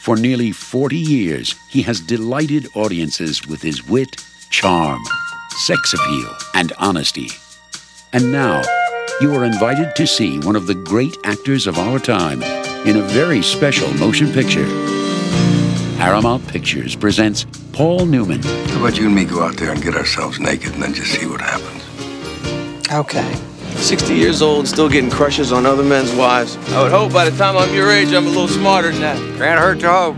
For nearly 40 years, he has delighted audiences with his wit, charm, sex appeal, and honesty. And now, you are invited to see one of the great actors of our time in a very special motion picture. Paramount Pictures presents Paul Newman. How about you and me go out there and get ourselves naked and then just see what happens? Okay. 60 years old, and still getting crushes on other men's wives. I would hope by the time I'm your age, I'm a little smarter than that. Can't hurt to hope.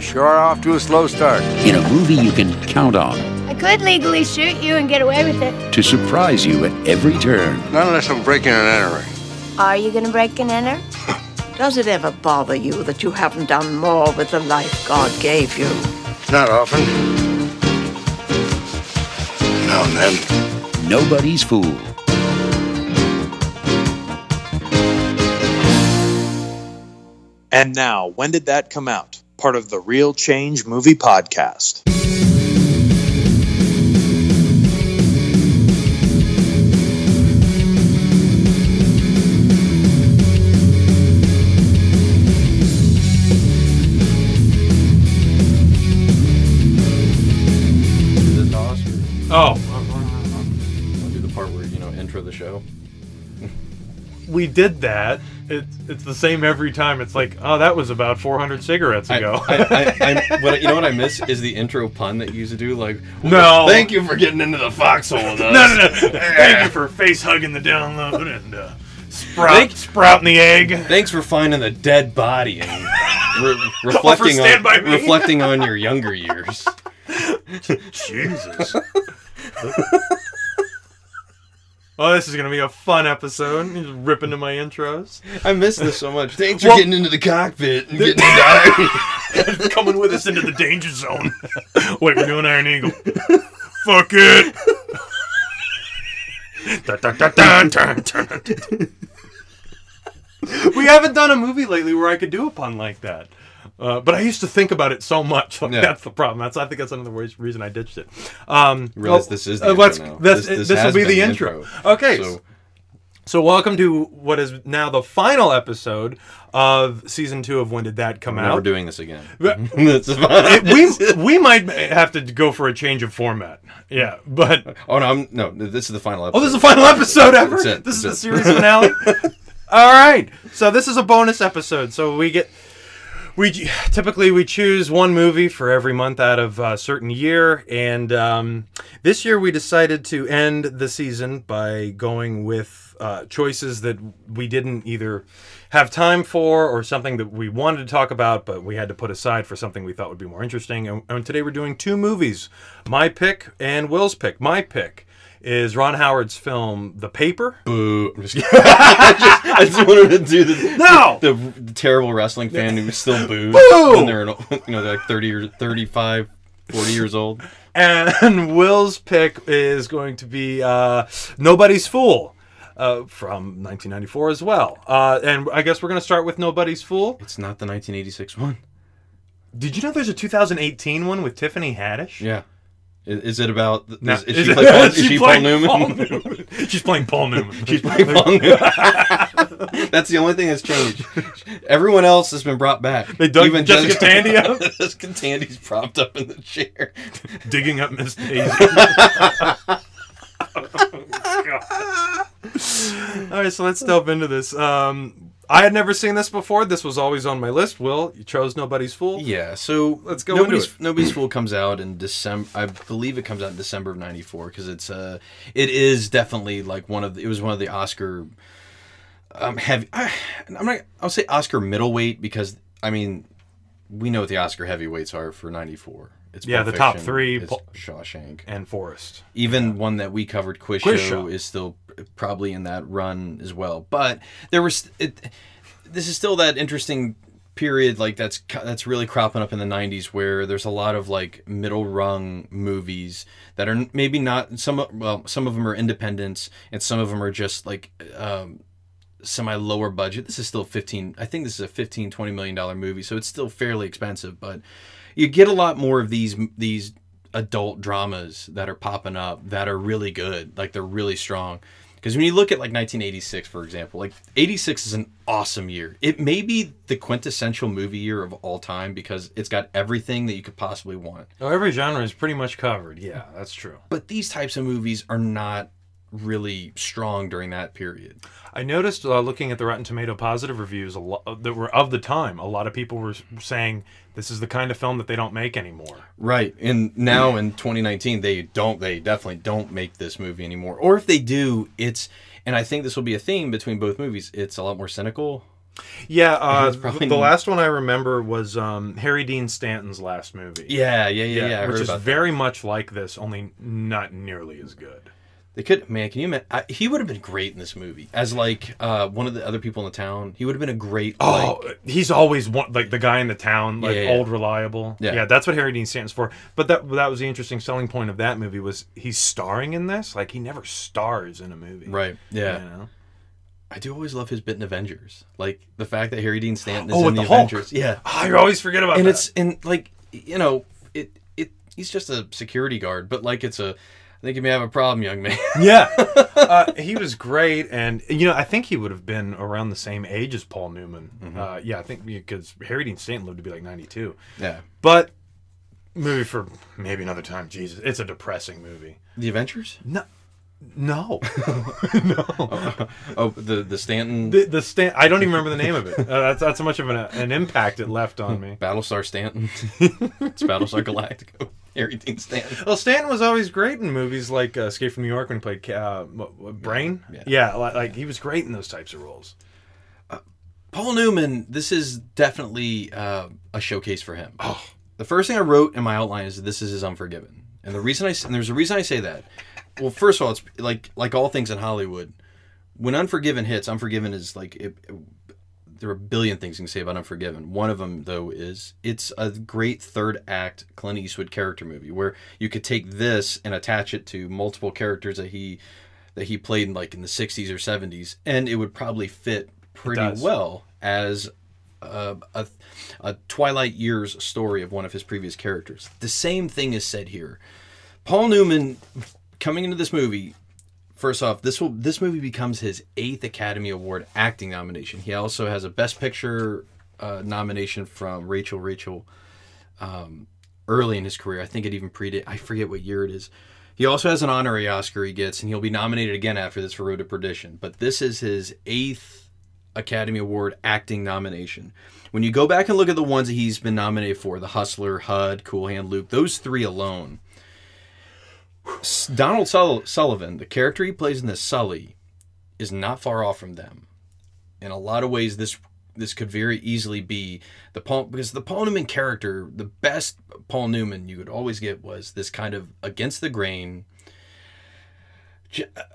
Sure off to a slow start. in a movie you can count on I could legally shoot you and get away with it. to surprise you at every turn. Not unless I'm breaking and entering. Are you gonna break and enter? Does it ever bother you that you haven't done more with the life God gave you? Not often. Now and then. Nobody's fool. And now, when did that come out? Part of the Real Change Movie Podcast. Oh, I'll do the part where you know intro the show. we did that. It's it's the same every time. It's like, oh, that was about 400 cigarettes ago. I, I, I, what, you know what I miss is the intro pun that you used to do. Like, No. thank you for getting into the foxhole with us. no, no, no. Thank you for face hugging the download and uh, sprout, Thank- sprouting the egg. Thanks for finding the dead body and re- reflecting on reflecting on your younger years. Jesus. Oh, this is gonna be a fun episode. Just ripping into my intros. I miss this so much. Thanks for Well- getting into the cockpit and getting into Coming with us into the danger zone. Wait, we're doing Iron Eagle. Fuck it. Dun, dun, dun, dun, dun, dun, dun. we haven't done a movie lately where I could do a pun like that. Uh, but I used to think about it so much. Yeah. That's the problem. That's I think that's another reason I ditched it. Um, Realize well, this is the uh, intro let's-. This, This- this, will be the intro. intro. Okay, So- so welcome to what is now the final episode of season two of When Did That Come Out? We're doing this again. It- we we might have to go for a change of format. Yeah, but oh no, I'm, no. This is the final episode. oh, this is the final episode ever. It. This is the series finale. All right, so this is a bonus episode. So we get we typically we choose one movie for every month out of a certain year, and um, this year we decided to end the season by going with uh, choices that we didn't either have time for or something that we wanted to talk about, but we had to put aside for something we thought would be more interesting. And, and today we're doing two movies: my pick and Will's pick. My pick is Ron Howard's film The Paper. Boo. I'm just kidding. Just, I just wanted to do the, No! the, the terrible wrestling fan who still boos Boo! when they're, an, you know, they're like 30 or 35, 40 years old. And Will's pick is going to be uh, Nobody's Fool uh, from 1994 as well. Uh, and I guess we're going to start with Nobody's Fool. It's not the 1986 one. Did you know there's a 2018 one with Tiffany Haddish? Yeah. Is, is it about? Is, No, is, is she, it- play Paul, is she's she Paul playing Newman? Paul Newman. She's playing Paul Newman. She's playing Paul Newman. That's the only thing that's changed. Everyone else has been brought back. They dug Jessica Tandy out? Jessica Tandy's propped up in the chair. digging up Miss Daisy. All right, so let's delve into this. Um, I had never seen this before. This was always on my list. Will you chose Nobody's Fool? Yeah, so Let's go Nobody's it. Nobody's Fool comes out in December. I believe it comes out in December of '94 because it's uh, it is definitely like one of the, it was one of the Oscar um heavy. I, I'm not. I'll say Oscar middleweight because I mean we know what the Oscar heavyweights are for '94. It's Yeah, Pulp the top Fiction, three, It's Pul- Shawshank. And Forrest. Even one that we covered, Quiz, Quiz Show, Show. is still probably in that run as well. But there was it. This is still that interesting period, like that's that's really cropping up in the '90s, where there's a lot of like middle rung movies that are maybe not some. of- Well, some of them are independents, and some of them are just like. Um, semi lower budget this is still 15 i think this is a 15 20 million dollar movie so it's still fairly expensive but you get a lot more of these these adult dramas that are popping up that are really good like they're really strong Because when you look at like 1986, for example, like 86 is an awesome year. It may be the quintessential movie year of all time because it's got everything that you could possibly want. Oh, every genre is pretty much covered. Yeah, that's true. But these types of movies are not really strong during that period. I noticed uh, looking at the Rotten Tomato positive reviews a lot that were of the time. A lot of people were saying this is the kind of film that they don't make anymore. Right. And now in 2019 they don't they definitely don't make this movie anymore. Or if they do, it's and I think this will be a theme between both movies. It's a lot more cynical. Yeah, uh, the last one I remember was um, Harry Dean Stanton's last movie. Yeah, yeah, yeah, yeah. I which is very much like this, only not nearly as good. They could, man. Can you imagine? I, he would have been great in this movie as like uh, one of the other people in the town. He would have been a great. Oh, like, he's always one like the guy in the town, like Yeah, yeah. old reliable. Yeah. Yeah. that's what Harry Dean Stanton's for. But that that was the interesting selling point of that movie was he's starring in this. Like he never stars in a movie. right. Yeah. You know? I do always love his bit in Avengers, like the fact that Harry Dean Stanton is Oh, in the, the. Avengers. Yeah, I always forget about and that. it's and like you know it it he's just a security guard, but like it's a. I think you may have a problem, young man. yeah, uh, he was great, and you know I think he would have been around the same age as Paul Newman. Mm-hmm. Uh, yeah, I think because Harry Dean Stanton lived to be like ninety two. yeah. But movie for maybe another time. Jesus, it's a depressing movie. The Avengers? No, no, no. Oh, the the Stanton the the Stan. I don't even remember the name of it. Uh, that's that's how much of an, an impact it left on me. Battlestar Stanton. it's Battlestar Galactica. Harry Dean Stanton. Well, Stanton was always great in movies like uh, Escape from New York when he played uh, what, Brain. Yeah. Yeah, like, like he was great in those types of roles. Paul Newman, this is definitely uh, a showcase for him. Oh. The first thing I wrote in my outline is this is his Unforgiven, and the reason I and there's a reason I say that. Well, first of all, it's like like all things in Hollywood, when Unforgiven hits, Unforgiven is like it, it- there are a billion things you can say about Unforgiven. One of them, though, is it's a great third act Clint Eastwood character movie where you could take this and attach it to multiple characters that he that he played in like in the 60s or 70s, and it would probably fit pretty well as a, a, a Twilight Years story of one of his previous characters. The same thing is said here. Paul Newman coming into this movie. First off, this will this movie becomes his eighth Academy Award acting nomination. He also has a Best Picture uh, nomination from Rachel Rachel um, early in his career. I think it even predate. I forget what year it is. He also has an honorary Oscar he gets, and he'll be nominated again after this for Road to Perdition. But this is his eighth Academy Award acting nomination. When you go back and look at the ones that he's been nominated for, The Hustler, HUD, Cool Hand Luke, those three alone. Donald Sul- Sullivan, the character he plays in this Sully, is not far off from them. In a lot of ways, this this could very easily be the Paul because the Paul Newman character, the best Paul Newman you could always get was this kind of against the grain,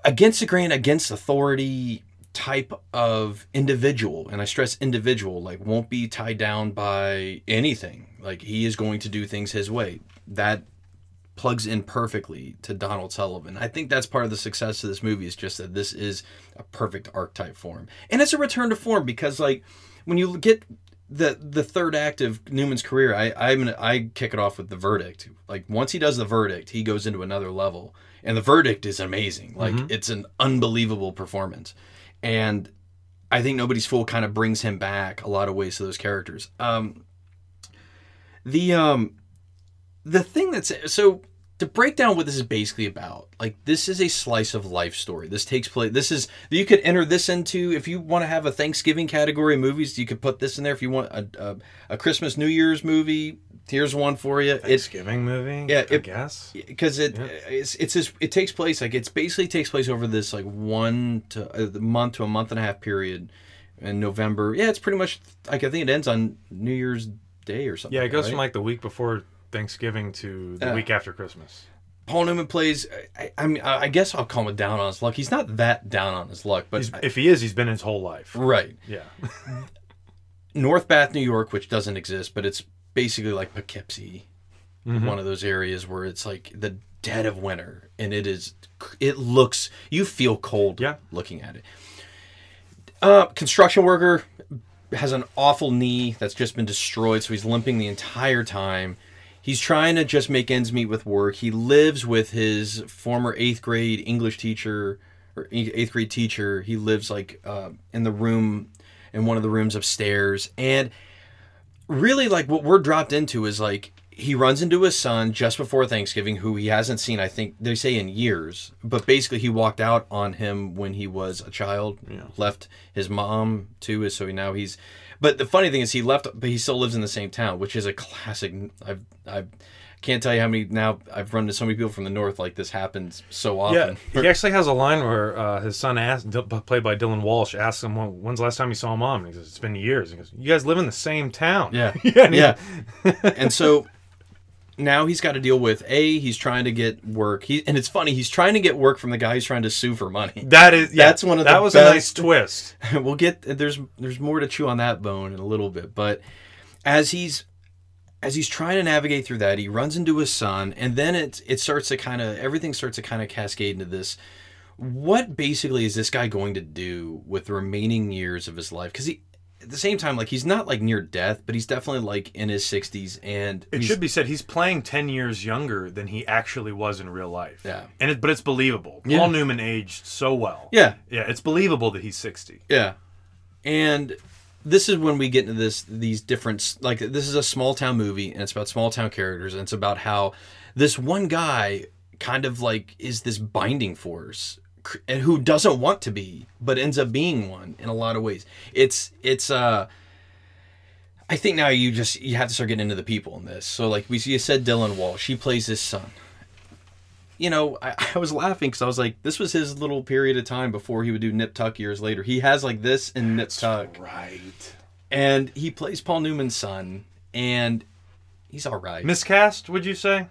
against the grain, against authority type of individual, and I stress individual, like won't be tied down by anything. Like he is going to do things his way. That plugs in perfectly to Donald Sullivan. I think that's part of the success of this movie is just that this is a perfect archetype for him. And it's a return to form because like when you get the the third act of Newman's career, I I'm I kick it off with the verdict. Like once he does the verdict, he goes into another level. And the verdict is amazing. Like it's an unbelievable performance. And I think Nobody's Fool kind of brings him back a lot of ways to those characters. Um the um the thing that's so to break down what this is basically about like this is a slice of life story this takes place this is you could enter this into if you want to have a thanksgiving category of movies you could put this in there if you want a, a, a christmas new year's movie here's one for you it's Thanksgiving movie. Yeah, I it- guess. because it it's it's this, it takes place like it's basically takes place over this like one to uh, a month to a month and a half period in november yeah it's pretty much like i think it ends on new year's day or something Yeah, it goes right? from like the week before Thanksgiving to the Yeah. week after Christmas. Paul Newman plays. I, I mean, I guess I'll call him down on his luck. He's not that down on his luck, but He's, if he is, he's been his whole life. right. Yeah. North Bath, New York, which doesn't exist, but it's basically like Poughkeepsie, one of those areas where it's like the dead of winter, and it is. It looks. You feel cold. Yeah. Looking at it. Uh, construction worker has an awful knee that's just been destroyed, so he's limping the entire time. He's trying to just make ends meet with work. He lives with his former eighth grade English teacher, or eighth grade teacher. He lives like uh, in the room, in one of the rooms upstairs, and really like what we're dropped into is like he runs into his son just before Thanksgiving, who he hasn't seen, I think they say in years. But basically, he walked out on him when he was a child, left his mom too, so now he's. But the funny thing is, he left, but he still lives in the same town, which is a classic. I've, I can't tell you how many now I've run into so many people from the north like this happens so often. Yeah, he actually has a line where uh, his son asked, played by Dylan Walsh, asks him, "When- "When's the last time you saw mom?" And he says, "It's been years." He goes, "You guys live in the same town." Yeah. yeah, yeah. and so now he's got to deal with a he's trying to get work. He and it's funny he's trying to get work from the guy who's trying to sue for money. That is, yeah, That's one of that the was a nice twist. we'll get there's there's more to chew on that bone in a little bit, but as he's as he's trying to navigate through that, he runs into his son, and then it it starts to kind of everything starts to kind of cascade into this. What basically is this guy going to do with the remaining years of his life? Because he, at the same time, like he's not like near death, but he's definitely like in his sixties, and It should be said he's playing ten years younger than he actually was in real life. Yeah. and it, but it's believable. Yeah. Paul Newman aged so well. Yeah. yeah, it's believable that he's sixty. Yeah. And this is when we get into this these different like this is a small town movie and it's about small town characters and it's about how this one guy kind of like is this binding force and who doesn't want to be but ends up being one in a lot of ways. It's it's uh I think now you just you have to start getting into the people in this. So like we see you said Dylan Walsh, she plays his son you know, I, I was laughing because I was like, this was his little period of time before he would do Nip Tuck years later. He has like this in Nip Tuck, Right. and he plays Paul Newman's son, and he's all right. Miscast? Would you say?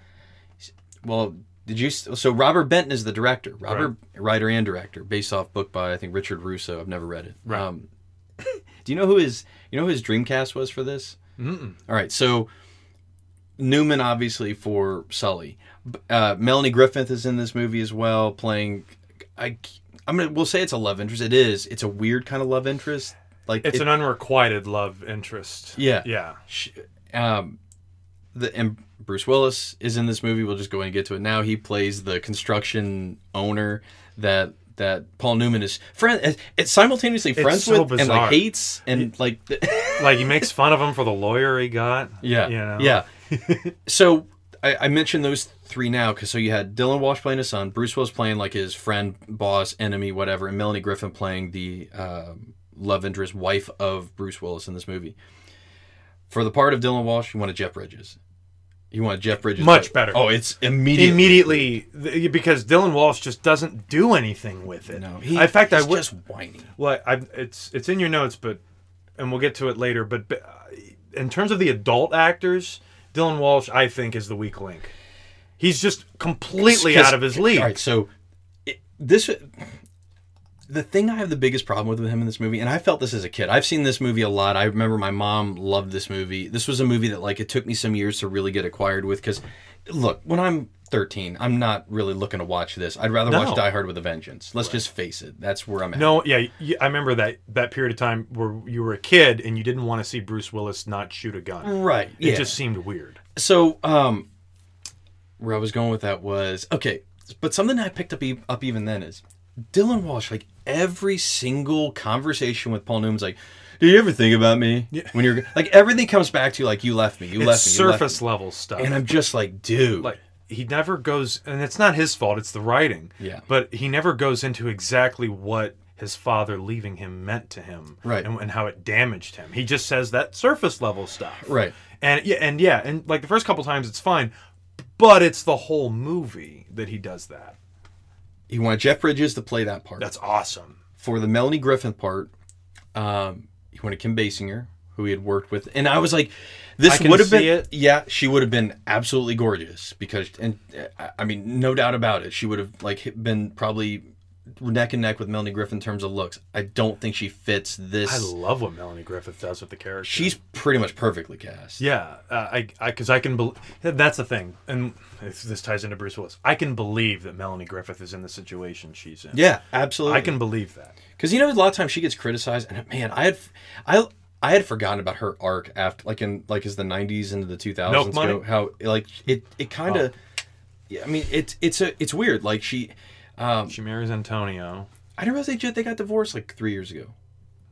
well, did you? So Robert Benton is the director, Robert writer and director, based off book by I think Richard Russo. I've never read it. Right. Um, do you know who his? You know who his Dreamcast was for this? All right, so Newman obviously for Sully. Uh, Melanie Griffith is in this movie as well, playing. I I'm gonna we'll say it's a love interest. It is. It's a weird kind of love interest. Like It's it- an unrequited love interest. Yeah. Yeah. sh- um, the and Bruce Willis is in this movie. We'll just go and get to it now. He plays the construction owner that that Paul Newman is friend. It's simultaneously friends so with and like hates and like the- Like he makes fun of him for the lawyer he got. yeah You know? yeah. so I, I mentioned those three now because so you had Dylan Walsh playing his son, Bruce Willis playing like his friend, boss, enemy, whatever, and Melanie Griffith playing the um, love interest, wife of Bruce Willis in this movie. For the part of Dylan Walsh, you wanted Jeff Bridges. You wanted Jeff Bridges. Much better. Oh, it's immediately. Immediately, th- because Dylan Walsh just doesn't do anything with it. No, he, in fact, I he's would. just whiny. Well, I, it's it's in your notes, but and we'll get to it later. But, but uh, in terms of the adult actors, Dylan Walsh, I think, is the weak link. He's just completely out of his league. All right, so it, this the thing I have the biggest problem with with him in this movie, and I felt this as a kid. I've seen this movie a lot. I remember my mom loved this movie. This was a movie that like it took me some years to really get acquired with because look, when I'm 13, I'm not really looking to watch this. I'd rather No. watch Die Hard with a Vengeance. Let's just face it. That's where I'm at. No, yeah, I remember that that period of time where you were a kid and you didn't want to see Bruce Willis not shoot a gun. Right. It yeah. just seemed weird. so um where I was going with that was okay, but something I picked up e- up even then is Dylan Walsh. Like every single conversation with Paul Newman's like, "Do you ever think about me?" Yeah. When you're like everything comes back to you like you left me, you It's left me, you left surface me." level stuff. and I'm just like, dude, like he never goes and it's not his fault it's the writing Yeah. but he never goes into exactly what his father leaving him meant to him Right. and, and how it damaged him he just says that surface level stuff Right. and yeah and yeah and like the first couple times it's fine but it's the whole movie that he does that he wanted Jeff Bridges to play that part. that's awesome for the Melanie Griffith part, um, he wanted Kim Basinger, who he had worked with, and I was like, this would have been, it. yeah, she would have been absolutely gorgeous because, and uh, I mean, no doubt about it, she would have like been probably neck and neck with Melanie Griffith in terms of looks. I don't think she fits this. i love what melanie griffith does with the character She's pretty much perfectly cast. Yeah, uh, I, I, because I can believe that's the thing, and this ties into Bruce Willis. I can believe that Melanie Griffith is in the situation she's in. Yeah, absolutely. I can believe that. Because you know, a lot of times she gets criticized, and man, I had, I, I had forgotten about her arc after, like in like as the '90s into the 2000s Milk Money? go. How like it, it kind of, yeah. I mean, it's it's a it's weird. Like she, Um, She marries Antonio. I didn't realize they, they got divorced like three years ago.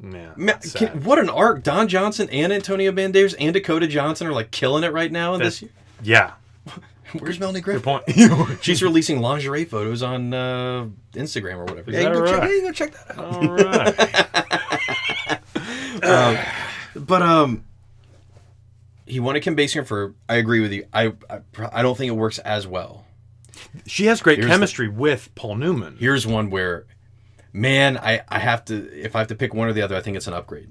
Yeah, Ma- can- what an arc! Don Johnson and Antonio Banderas and Dakota Johnson are like killing it right now in this. That's- yeah. Where's Melanie Griffith? Good point. She's releasing lingerie photos on uh, Instagram or whatever. Is yeah, go check, right? yeah, go check that out. All right. But um, he wanted Kim Basinger for. I agree with you. I I, I don't think it works as well. She has great Here's the- chemistry with Paul Newman. Here's one where, man, I I have to if I have to pick one or the other, I think it's an upgrade.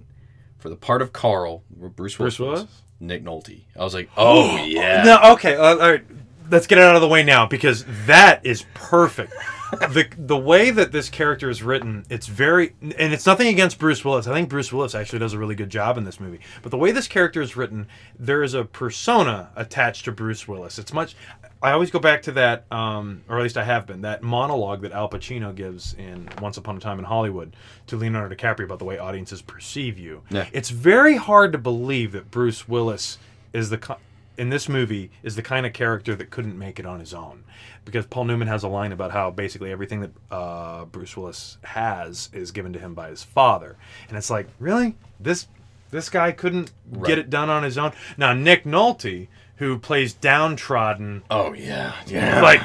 For the part of Carl, Bruce Willis, Bruce Willis? was, Nick Nolte. I was like, oh yeah. No, okay. Uh, all right. Let's get it out of the way now because that is perfect. the The way that this character is written, it's very, and it's nothing against Bruce Willis. I think Bruce Willis actually does a really good job in this movie. But the way this character is written, there is a persona attached to Bruce Willis. It's much. I always go back to that, um, or at least I have been, that monologue that Al Pacino gives in Once Upon a Time in Hollywood to Leonardo DiCaprio about the way audiences perceive you. Yeah. It's very hard to believe that Bruce Willis is the in this movie is the kind of character that couldn't make it on his own because Paul Newman has a line about how basically everything that uh, Bruce Willis has is given to him by his father, and it's like really this this guy couldn't Right. get it done on his own. Now Nick Nolte, who plays downtrodden, Oh yeah, yeah. like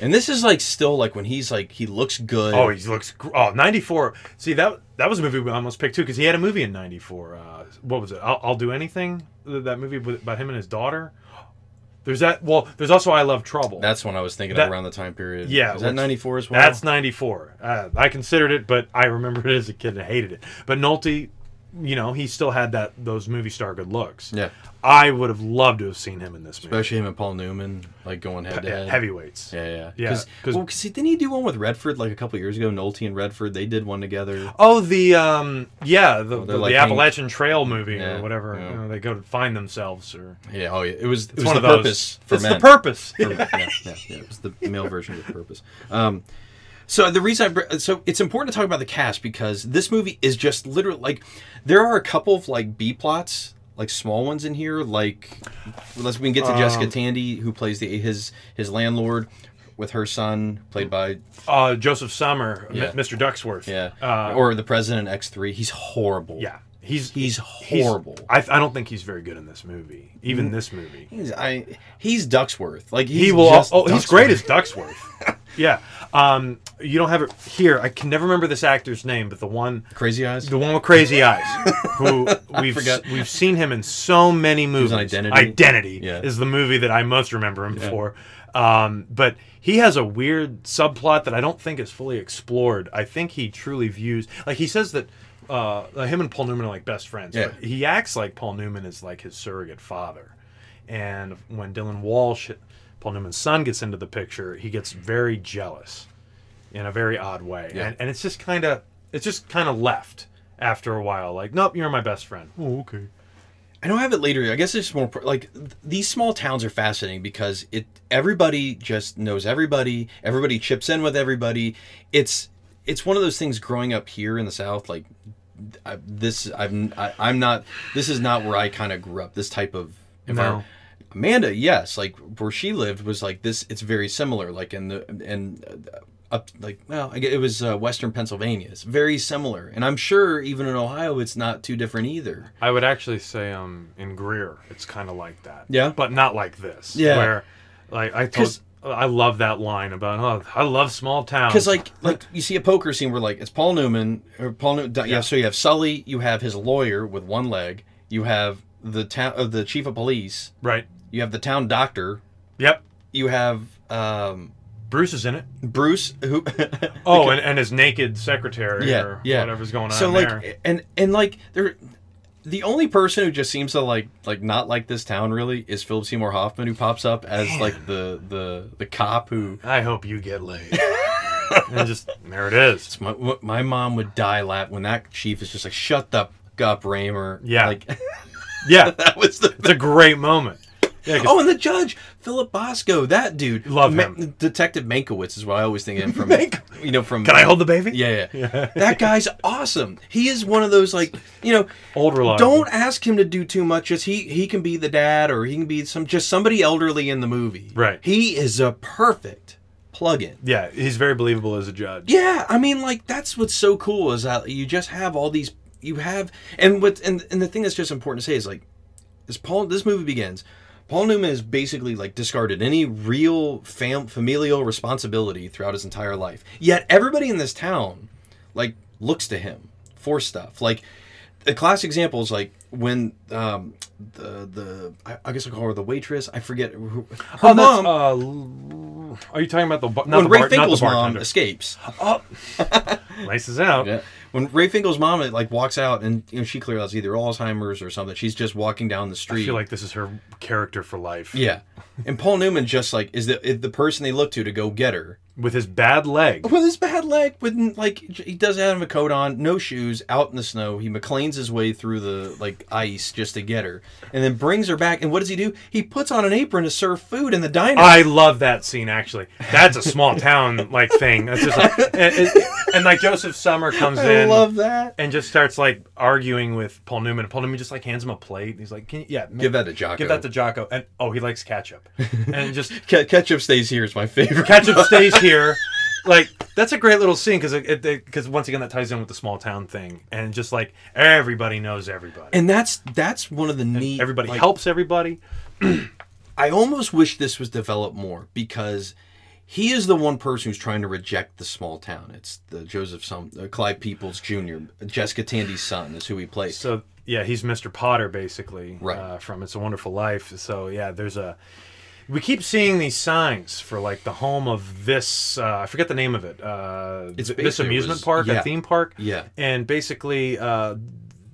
And this is like still like when he's like he looks good. oh he looks gr- oh 94. See that that was a movie we almost picked too because he had a movie in 94. Uh, what was it? I'll, I'll do anything. That movie with, about him and his daughter. There's that. Well, there's also I Love Trouble. that's when I was thinking That- of around the time period. Yeah, is that which- ninety four as well? That's 94. Uh, I considered it, but I remember it as a kid and hated it. But Nolte, you know, he still had that those movie star good looks. yeah, I would have loved to have seen him in this movie. especially him and Paul Newman like going head to head. Heavyweights. Yeah, yeah, Yeah, Because 'cause- well, 'cause didn't he do one with Redford like a couple years ago? Nolte and Redford, they did one together. Oh, the um, yeah, the, Oh, the, like the Appalachian Trail movie Yeah, or whatever. yeah. You know, they go to find themselves, or Yeah, oh yeah, it was. It was one the of those. purpose for it's men. the purpose. For- yeah, yeah, yeah. It was the male version of the purpose. Um, so the reason I so it's important to talk about the cast because this movie is just literally like there are a couple of like B plots like small ones in here like let's we can get to Jessica Um, Tandy who plays the his his landlord with her son played by uh, Josef Sommer, M- Yeah. Mr. Ducksworth. yeah Uh, or the president X three he's horrible yeah, he's he's horrible I, I don't think he's very good in this movie. Even this movie. he's I he's Ducksworth like he's he will. Oh, he's great as Ducksworth. yeah. Um, you don't have it here. I can never remember this actor's name, but the one, Crazy Eyes the one with crazy eyes, who we've forgot. we've seen him in so many movies. on Identity. Identity Yeah. is the movie that I most remember him for. Um, but he has a weird subplot that I don't think is fully explored. I think he truly views like he says that. Uh, him and Paul Newman are like best friends. Yeah. But he acts like Paul Newman is like his surrogate father. And when Dylan Walsh, Paul Newman's son, gets into the picture, he gets very jealous in a very odd way. Yeah. And, and it's just kind of it's just kind of left after a while. Like, nope, you're my best friend. Oh, okay. I don't have it later. I guess it's more like these small towns are fascinating because it everybody just knows everybody. Everybody chips in with everybody. It's it's one of those things growing up here in the South. Like I, this, I'm I, I'm not. This is not where I kind of grew up. This type of environment. Amanda, yes, like where she lived was like this. It's very similar. Like in the and uh, up like well, it was uh, Western Pennsylvania. It's very similar, and I'm sure even in Ohio, it's not too different either. I would actually say um in Greer, it's kind of like that. Yeah? But not like this. Yeah. Where like I told I love that line about oh I love small towns. Because like like you see a poker scene where like it's Paul Newman or Paul New- yeah. Yeah. so you have Sully, you have his lawyer with one leg, you have the town of the chief of police, right. You have the town doctor, Yep. you have um, Bruce is in it. Bruce who Oh, and, and his naked secretary yeah or yeah whatever's going on So like there. and and like there. The only person who just seems to like like not like this town really is Philip Seymour Hoffman, who pops up as like the the the cop who I hope you get laid. and just there it is. my my mom would die laugh when that chief is just like shut the up Raymer Yeah. like Yeah. that was the It's a great moment. Yeah, Oh, and the judge, Philip Bosco, that dude. Love him. Detective Mankiewicz is what I always think of him from. you know, from. Can I hold the baby? Yeah, yeah. that guy's awesome. He is one of those like you know. Old reliable. Don't ask him to do too much. Just he he can be the dad or he can be some just somebody elderly in the movie. Right. He is a perfect. plug-in. Yeah, he's very believable as a judge. Yeah, I mean, like that's what's so cool is that you just have all these. You have, and what, and and the thing that's just important to say is like, as Paul, this movie begins. Paul Newman has basically like discarded any real fam- familial responsibility throughout his entire life. Yet everybody in this town, like, looks to him for stuff. Like, a classic example is like when um, the the I, I guess I call her the waitress. I forget who, her Oh, mom. uh, are you talking about the not when the Ray bar- the Finkle's mom escapes. Laces out. Yeah. When Ray Finkle's mom like walks out and you know she clearly has either Alzheimer's or something. She's just walking down the street. I feel like this is her character for life. yeah. And Paul Newman just like is the is the person they look to to go get her. With his bad leg. With his bad leg, with like he doesn't have a coat on, no shoes, out in the snow. He McClane's his way through the like ice just to get her, and then brings her back. And what does he do? He puts on an apron to serve food in the diner. I love that scene actually. That's a small town like thing. That's just like, and, and- and, like Josef Sommer comes I in love that. and just starts like arguing with Paul Newman. Paul Newman just like hands him a plate. He's like, "Can you, yeah, Give that to Jocko. Give that to Jocko." And oh, he likes ketchup. And just Ke- ketchup stays here is my favorite. ketchup stays here. Like that's a great little scene because it because once again that ties in with the small town thing and just like everybody knows everybody. And that's that's one of the neat. everybody like, helps everybody. I almost wish this was developed more because he is the one person who's trying to reject the small town. It's the Joseph Sum, uh, Clive Peoples Jr., Jessica Tandy's son is who he plays. So yeah, he's Mr. Potter basically, Right. Uh, from It's a Wonderful Life. So yeah, there's a. We keep seeing these signs for like the home of this. Uh, I forget the name of it. Uh, It's th- this amusement was- park, yeah. a theme park. Yeah. and basically. Uh,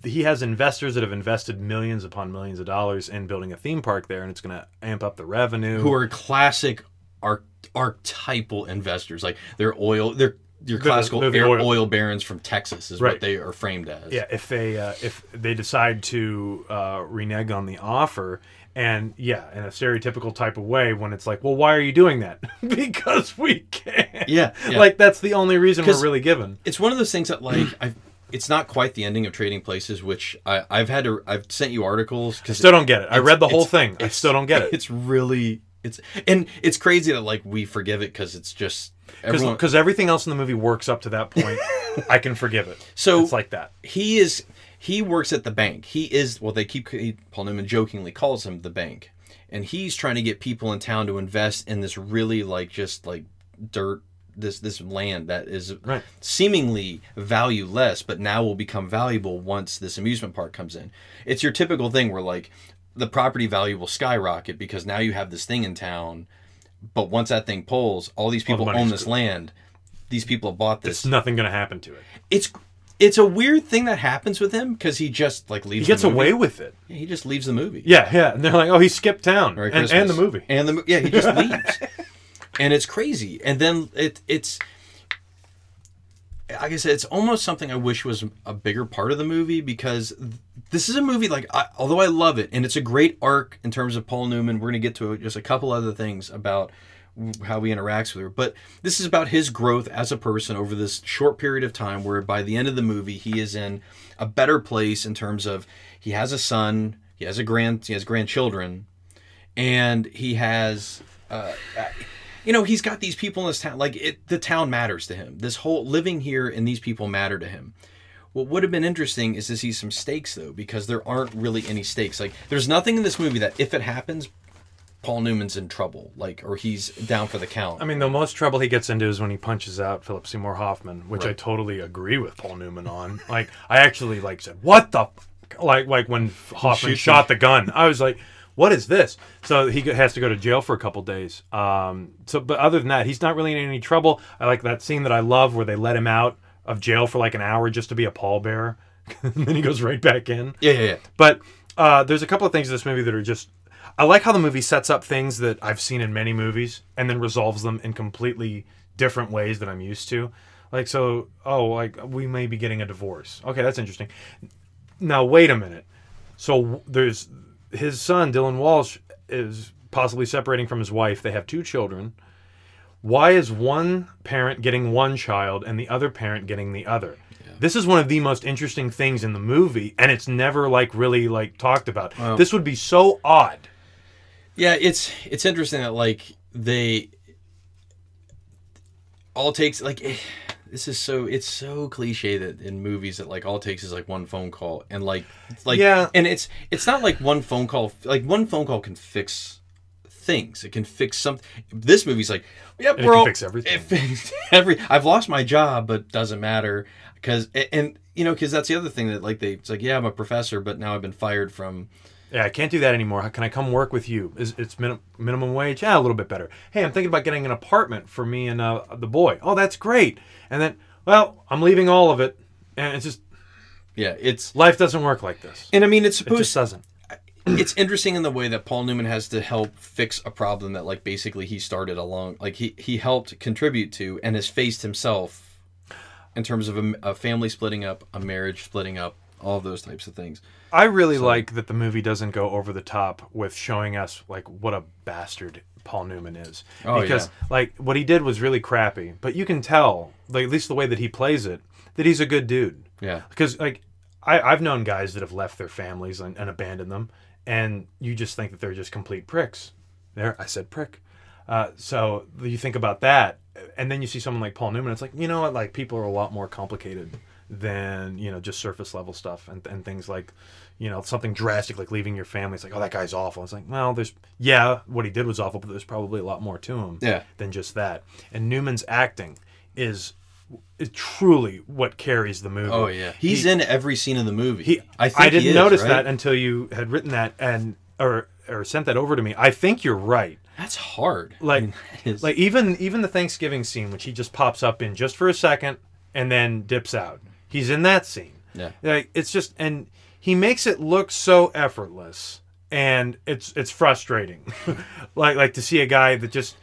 he has investors that have invested millions upon millions of dollars in building a theme park there, and it's going to amp up the revenue. who are classic arch- archetypal investors. Like they're oil, they're your They're the- classical the air- oil- oil. barons from Texas is Right. what they are framed as. Yeah, if they uh, if they decide to uh, renege on the offer, and yeah, in a stereotypical type of way, when it's like, well, why are you doing that? because we can. Yeah, yeah. like that's the only reason we're really given. it's one of those things that like I. It's not quite the ending of Trading Places, which I, I've had to. I've sent you articles because Still don't get it. I read the whole thing. I still don't get it. It's really it's and it's crazy that like we forgive it because it's just. Because everything else in the movie works up to that point. I can forgive it. So- it's like that. he is he works at the bank. He is well. They keep he, Paul Newman jokingly calls him the bank, and he's trying to get people in town to invest in this really like just like dirt this this land that is Right. seemingly valueless, but now will become valuable once this amusement park comes in. It's your typical thing where like the property value will skyrocket because now you have this thing in town. But once that thing pulls, all these All the people own this gone. land. These people have bought this It's nothing going to happen to it. it's it's a weird thing that happens with him because he just like leaves. He gets away with it. Yeah, he just leaves the movie. Yeah, yeah. And they're like, oh, he skipped town and, and the movie. and the yeah, he just leaves, and it's crazy. And then it it's like I said, it's almost something I wish was a bigger part of the movie because this is a movie like I, although I love it and it's a great arc in terms of Paul Newman. We're gonna get to just a couple other things about how he interacts with her, but this is about his growth as a person over this short period of time. Where by the end of the movie, he is in a better place in terms of he has a son, he has a grand, he has grandchildren, and he has uh, you know he's got these people in this town like it the town matters to him. This whole living here and these people matter to him. What would have been interesting is to see some stakes though because there aren't really any stakes. Like there's nothing in this movie that if it happens paul newman's in trouble like or he's down for the count I mean, the most trouble he gets into is when he punches out Philip Seymour Hoffman, which I totally agree with Paul Newman on. Like, I actually like said, "What the?" F-? Like, like when Hoffman shot the gun, I was like, "What is this?" So he has to go to jail for a couple days. Um, so, but other than that, he's not really in any trouble. I like that scene that I love where they let him out of jail for like an hour just to be a pallbearer, and then he goes right back in. yeah yeah yeah But uh, there's a couple of things in this movie that are just. I like how the movie sets up things that I've seen in many movies and then resolves them in completely different ways that I'm used to. Like, so, oh, like, we may be getting a divorce. Okay, that's interesting. Now, wait a minute. So, there's his son, Dylan Walsh, is possibly separating from his wife. They have two children. Why is one parent getting one child and the other parent getting the other? This is one of the most interesting things in the movie, and it's never like really like talked about. this would be so odd. Yeah, it's it's interesting that like they all takes like eh, this is so it's so cliche that in movies that like all it takes is like one phone call and like like Yeah. and it's it's not like one phone call like one phone call can fix things it can fix something this movie's like yeah And can fix everything. every i've lost my job but doesn't matter because and you know because that's the other thing that like they it's like yeah i'm a professor but now i've been fired from Yeah, I can't do that anymore. How Can I come work with you? Is it's minim- minimum wage? Yeah, a little bit better. Hey, I'm thinking about getting an apartment for me and uh, the boy. Oh, that's great. And then, well, I'm leaving all of it, and it's just yeah it's life doesn't work like this. and i mean it's It supposed just doesn't. it's interesting in the way that Paul Newman has to help fix a problem that like basically he started along like he he helped contribute to and has faced himself in terms of a, a family splitting up, a marriage splitting up, all of those types of things. I really like that the movie doesn't go over the top with showing us like what a bastard Paul Newman is. Oh, because like what he did was really crappy, but you can tell, like at least the way that he plays it, that he's a good dude. Yeah. Because like I, I've known guys that have left their families and, and abandoned them, and you just think that they're just complete pricks. There, I said prick. Uh, so you think about that, and then you see someone like Paul Newman. It's like you know what, like people are a lot more complicated than you know just surface level stuff and, and things like you know something drastic like leaving your family. It's like oh that guy's awful. It's like well there's yeah what he did was awful, but there's probably a lot more to him Yeah. than just that. And Newman's acting is is truly what carries the movie. Oh yeah, he's He- in every scene of the movie. he, I I, think he didn't is, notice right? that until you had written that and or or sent that over to me. I think you're right. That's hard. I Like mean, that is- like even even the Thanksgiving scene, which he just pops up in just for a second and then dips out. He's in that scene. Yeah. Like it's just and he makes it look so effortless and it's it's frustrating. like like to see a guy that just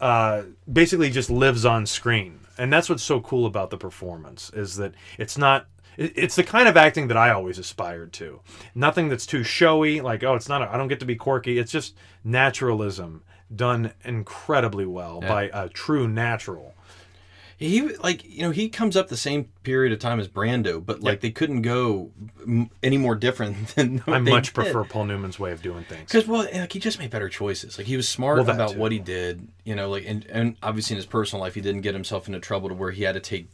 uh basically just lives on screen. And that's what's so cool about the performance is that it's not it's the kind of acting that I always aspired to. Nothing that's too showy, like oh, it's not. I don't get to be quirky. It's just naturalism done incredibly well Yeah. by a true natural. He like you know he comes up the same period of time as Brando, but like they couldn't go m- any more different than I much did. prefer Paul Newman's way of doing things. Because well, like he just made better choices. Like he was smart Well, about too. what he did. You know, like and, and obviously in his personal life, he didn't get himself into trouble to where he had to take,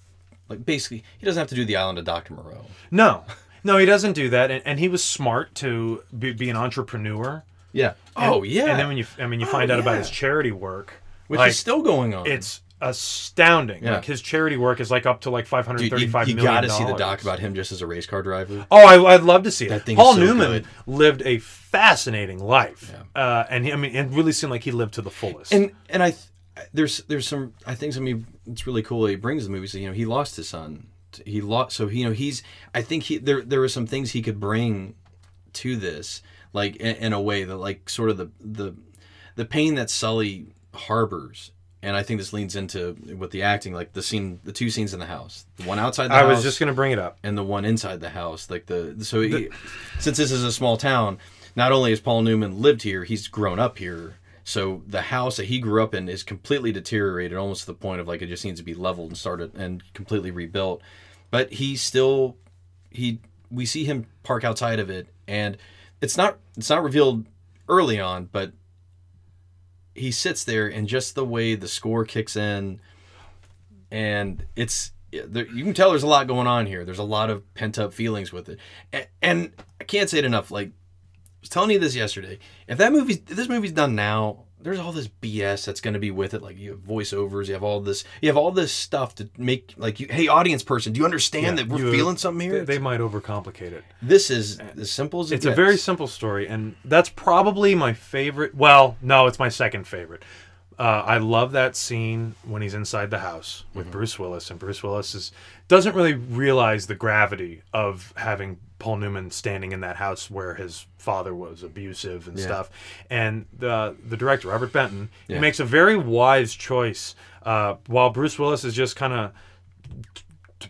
like basically, he doesn't have to do the island of Doctor Moreau. No, no, he doesn't do that, and, and he was smart to be, be an entrepreneur. Yeah. And- oh yeah. And then when you, I mean, you Oh, find out about his charity work, which like, is still going on. it's astounding. Yeah. Like his charity work is like up to like five hundred you, thirty-five you got to see the doc about him just as a race car driver. Oh, I, I'd love to see it. That thing is Paul so Newman good. lived a fascinating life, uh, and he, I mean, it really seemed like he lived to the fullest. and and I there's there's some I think some of it's really cool he brings the movie. So you know he lost his son. He lost so you know he's I think he there there were some things he could bring to this like in, in a way that like sort of the the the pain that Sully harbors. And I think this leans into with the acting, like the scene, the two scenes in the house, the one outside the house. I house, was just going to bring it up. and the one inside the house. Like the so he, since this is a small town, not only has Paul Newman lived here, he's grown up here. So the house that he grew up in is completely deteriorated, almost to the point of like it just needs to be leveled and started and completely rebuilt. But he still he we see him park outside of it, and it's not it's not revealed early on, but he sits there and just the way the score kicks in and it's there, you can tell there's a lot going on here. There's a lot of pent up feelings with it. And, and i can't say it enough like i was telling you this yesterday. If that movie if this movie's done now there's all this bs that's going to be with it like you have voiceovers you have all this you have all this stuff to make like you hey audience person do you understand Yeah, that we're you- feeling something here They, they might overcomplicate it. this is uh, as simple as it It's a very simple story, and that's probably my favorite. Well, no, it's my second favorite. Uh, I love that scene when he's inside the house with Mm-hmm. Bruce Willis, and Bruce Willis is doesn't really realize the gravity of having Paul Newman standing in that house where his father was abusive and Yeah. stuff. And the the director Robert Benton Yeah. he makes a very wise choice. Uh, while Bruce Willis is just kind of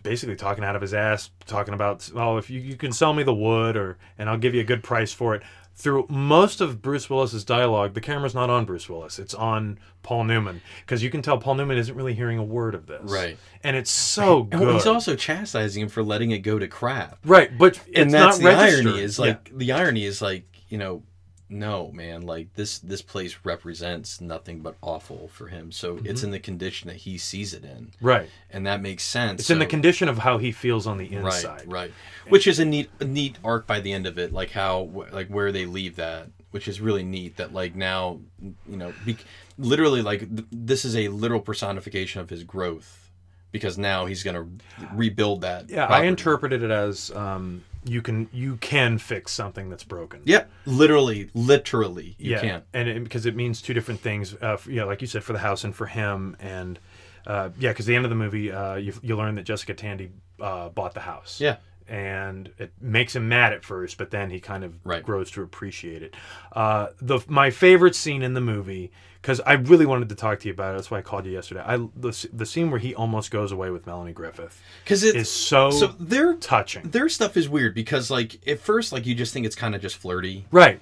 basically talking out of his ass, talking about, oh, if you, you can sell me the wood, or and I'll give you a good price for it. Through most of Bruce Willis's dialogue, the camera's not on Bruce Willis; it's on Paul Newman, because you can tell Paul Newman isn't really hearing a word of this. Right. and it's so And good. he's also chastising him for letting it go to crap right, but and it's that's not the registered. irony is Yeah. like the irony is like you know no, man, like this this place represents nothing but awful for him. So Mm-hmm. it's in the condition that he sees it in, Right. and that makes sense. It's in the condition of how he feels on the right, inside. right, which is a neat a neat arc by the end of it, like how like where they leave that, which is really neat. That like now, you know, be, literally like th- this is a literal personification of his growth, because now he's gonna rebuild that. Yeah, I interpreted it as um, you can you can fix something that's broken. Yeah, literally, literally, you yeah, can. and it, because it means two different things. Uh, f- yeah, like you said, for the house and for him, and uh, yeah, because the end of the movie, uh, you you learn that Jessica Tandy uh, bought the house. Yeah. and it makes him mad at first, but then he kind of Right. grows to appreciate it. Uh, the my favorite scene in the movie because I really wanted to talk to you about it. That's why I called you yesterday. I the, the scene where he almost goes away with Melanie Griffith Because it is so, so their touching. their stuff is weird because like at first like you just think it's kind of just flirty, Right.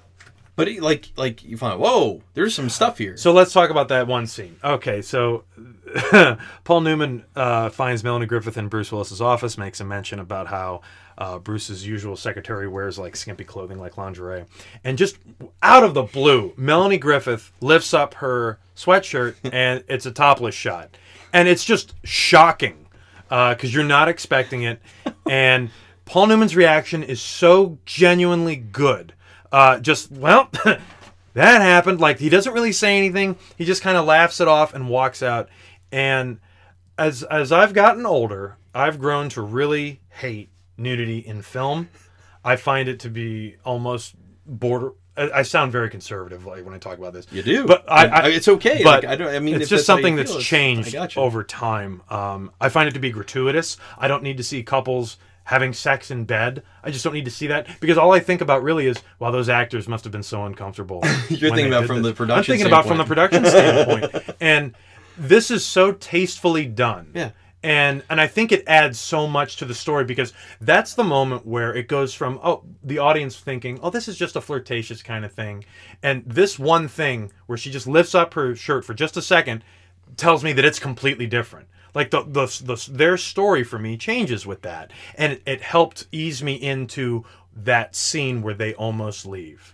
but it, like like you find whoa, there's some stuff here. So let's talk about that one scene. Okay, so Paul Newman uh, finds Melanie Griffith in Bruce Willis's office, makes a mention about how uh, Bruce's usual secretary wears like skimpy clothing, like lingerie, and just out of the blue, Melanie Griffith lifts up her sweatshirt and it's a topless shot, and it's just shocking because you're not expecting it, and Paul Newman's reaction is so genuinely good. Uh, just well. that happened. Like he doesn't really say anything. He just kind of laughs it off and walks out. And as as I've gotten older, I've grown to really hate nudity in film. I find it to be almost border. I, I sound very conservative like when I talk about this. You do, but I, I uh, it's okay. But Like, I don't- I mean, it's just that's how you something that's it's- changed over time. Um, I find it to be gratuitous. I don't need to see couples having sex in bed. I just don't need to see that because all I think about really is, well, those actors must have been so uncomfortable. You're thinking about from this. the production I'm thinking about from the production standpoint, and this is so tastefully done. Yeah. And and I think it adds so much to the story because that's the moment where it goes from oh the audience thinking oh this is just a flirtatious kind of thing, and this one thing where she just lifts up her shirt for just a second tells me that it's completely different. Like the, the, the their story for me changes with that, and it, it helped ease me into that scene where they almost leave.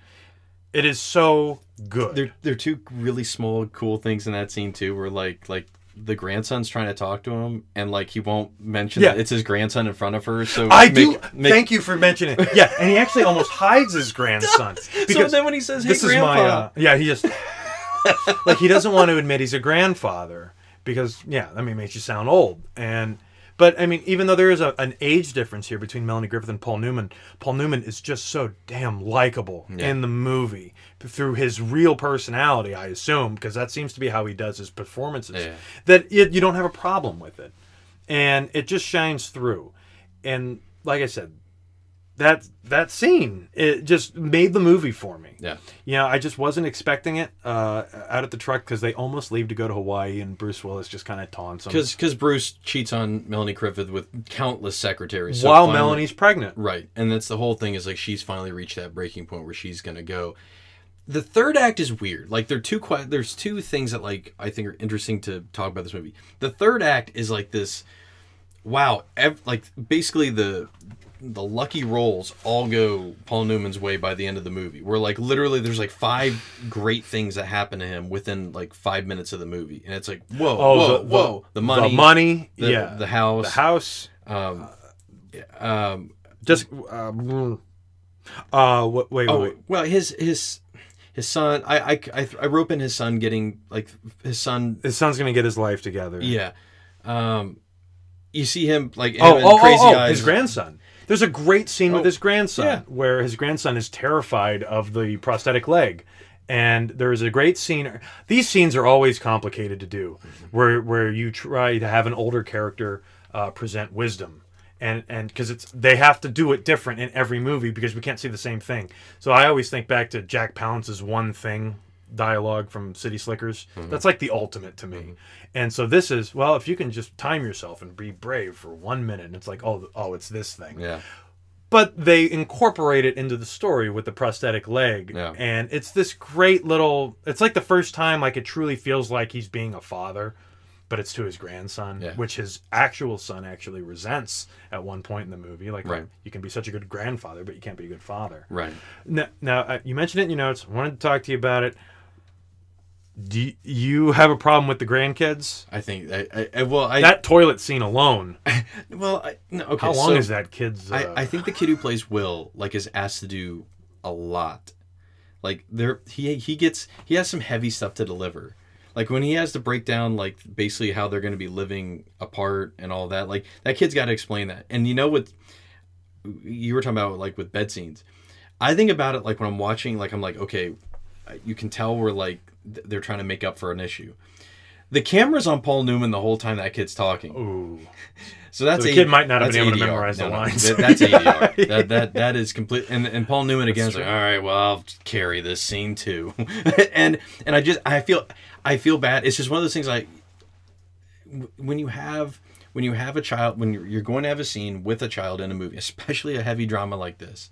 It is so good. there there are two really small cool things in that scene too, where like like the grandson's trying to talk to him and like he won't mention Yeah. that it's his grandson in front of her. So I make- do. make- Thank you for mentioning it. Yeah, and he actually almost hides his grandson So then when he says, "Hey, this is my uh, yeah, he just like he doesn't want to admit he's a grandfather because yeah, I mean, it makes you sound old. And but I mean, even though there is a, an age difference here between Melanie Griffith and Paul Newman, Paul Newman is just so damn likable in the movie through his real personality, I assume, because that seems to be how he does his performances. Yeah. That it, you don't have a problem with it, and it just shines through. And like I said, that that scene it just made the movie for me. Yeah. You know, I just wasn't expecting it uh, out at the truck because they almost leave to go to Hawaii, and Bruce Willis just kind of taunts him because Bruce cheats on Melanie Griffith with countless secretaries So while finally- Melanie's pregnant. Right. And that's the whole thing is like she's finally reached that breaking point where she's going to go. The third act is weird. Like there are two there's two things that like I think are interesting to talk about this movie. The third act is like this wow, ev- like basically the the lucky rolls all go Paul Newman's way by the end of the movie. Where like literally there's like five great things that happen to him within like 5 minutes of the movie. And it's like whoa, Oh, whoa, the, whoa, the, money, the money, the, yeah, the house, the house. um um Just uh, mm. uh wait, wait, Oh wait. well, his his his son. I I I, I rope in his son getting like his son. His son's gonna get his life together. Yeah, um, you see him like Oh, him oh, and crazy oh, oh, eyes. his grandson. There's a great scene with Oh, his grandson yeah. where his grandson is terrified of the prosthetic leg. And there's a great scene. These scenes are always complicated to do, where where you try to have an older character uh, present wisdom, and and because it's they have to do it different in every movie because we can't see the same thing. So I always think back to Jack Palance's one thing dialogue from City Slickers. That's like the ultimate to me. And so this is well, if you can just time yourself and be brave for one minute, and it's like oh oh it's this thing. Yeah, But they incorporate it into the story with the prosthetic leg, Yeah. and it's this great little. It's like the first time like it truly feels like he's being a father. but it's to his grandson, Yeah. which his actual son actually resents at one point in the movie. Like, Right. you can be such a good grandfather, but you can't be a good father. Right. Now, now uh, you mentioned it in your notes. I wanted to talk to you about it. Do you have a problem with the grandkids? I think I, I, well I that toilet scene alone. well I, no, okay. How long so is that kid's? Uh, I, I think the kid who plays Will like is asked to do a lot. Like there he he gets he has some heavy stuff to deliver. Like when he has to break down like basically how they're going to be living apart and all that. Like that kid's got to explain that. And you know what you were talking about like with bed scenes. I think about it like when I'm watching like I'm like okay, you can tell we're like they're trying to make up for an issue. The camera's on Paul Newman the whole time that kid's talking. Ooh. So that's So the A- kid might not have been able to memorize the No, no, lines. that- that's ADR. that, that that is complete. And, and Paul Newman again is like, all right, well, I'll carry this scene too. and and I just I feel I feel bad. It's just one of those things like when you have when you have a child when you're, you're going to have a scene with a child in a movie, especially a heavy drama like this.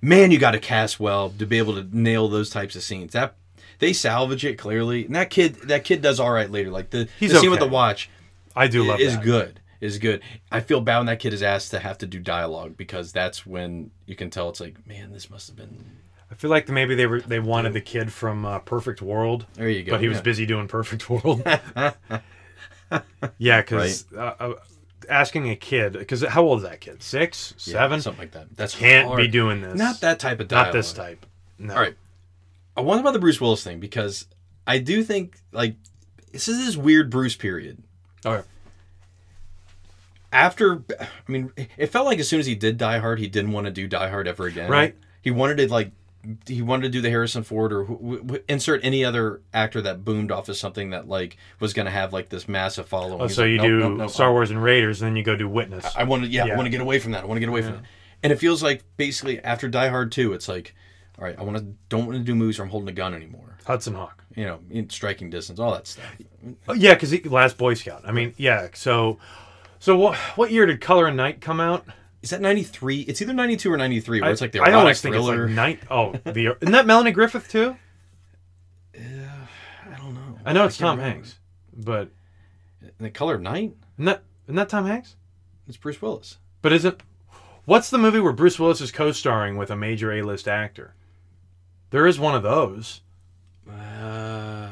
Man, you got to cast well to be able to nail those types of scenes. That they salvage it clearly. And that kid that kid does all right later. Like the, He's the scene with the watch I do love is that. good is good i feel bad when that kid is asked to have to do dialogue because that's when you can tell it's like man this must have been I feel like maybe they were they wanted the kid from uh, Perfect World. There you go, But he was yeah. busy doing Perfect World. yeah, because uh, uh, asking a kid because how old is that kid? Six, yeah, seven, something like that that's Can't hard. be doing this. not that type of dialogue Not this type. No. all right i wonder about the bruce willis thing because i do think like this is this weird bruce period All right. after i mean it felt like as soon as he did die hard he didn't want to do die hard ever again Right. he wanted to like he wanted to do the harrison ford or wh- wh- insert any other actor that boomed off of something that like was going to have like this massive following Oh, He's so like, you "Nope, do nope, nope, Star Wars and Raiders, and then you go do Witness. I want to, yeah, Yeah. I want to get away from that. I want to get away from that. And it feels like basically after Die Hard 2, it's like, all right, I want to, don't want to do movies where I'm holding a gun anymore. Hudson Hawk. You know, in striking distance, all that stuff. Oh, yeah, because Last Boy Scout. I mean, yeah. So, so what? What year did Color of Night come out? Is that 93? It's either 92 or 93, where it's like the I always think thriller. it's like night. Oh, the isn't that Melanie Griffith too? Uh, I don't know. I know it's can't Tom remember. Hanks, but uh, The Color of Night? isn't that isn't that Tom Hanks? It's Bruce Willis. But is it? What's the movie where Bruce Willis is co-starring with a major A-list actor? There is one of those. Uh,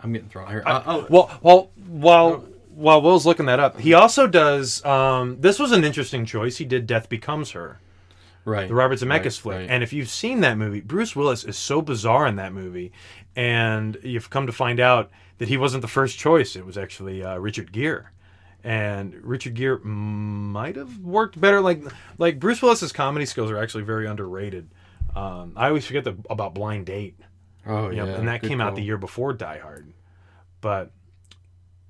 I'm getting thrown here. Uh, oh, Well, well, while while Will's looking that up, he also does. Um, this was an interesting choice. He did Death Becomes Her, right. the Robert Zemeckis Right, flick. right. And if you've seen that movie, Bruce Willis is so bizarre in that movie, and you've come to find out that he wasn't the first choice. It was actually uh, Richard Gere. And Richard Gere might have worked better. Like like Bruce Willis's comedy skills are actually very underrated. Um, I always forget the, about Blind Date. oh, Yep, yeah. and that came out the year before Die Hard. But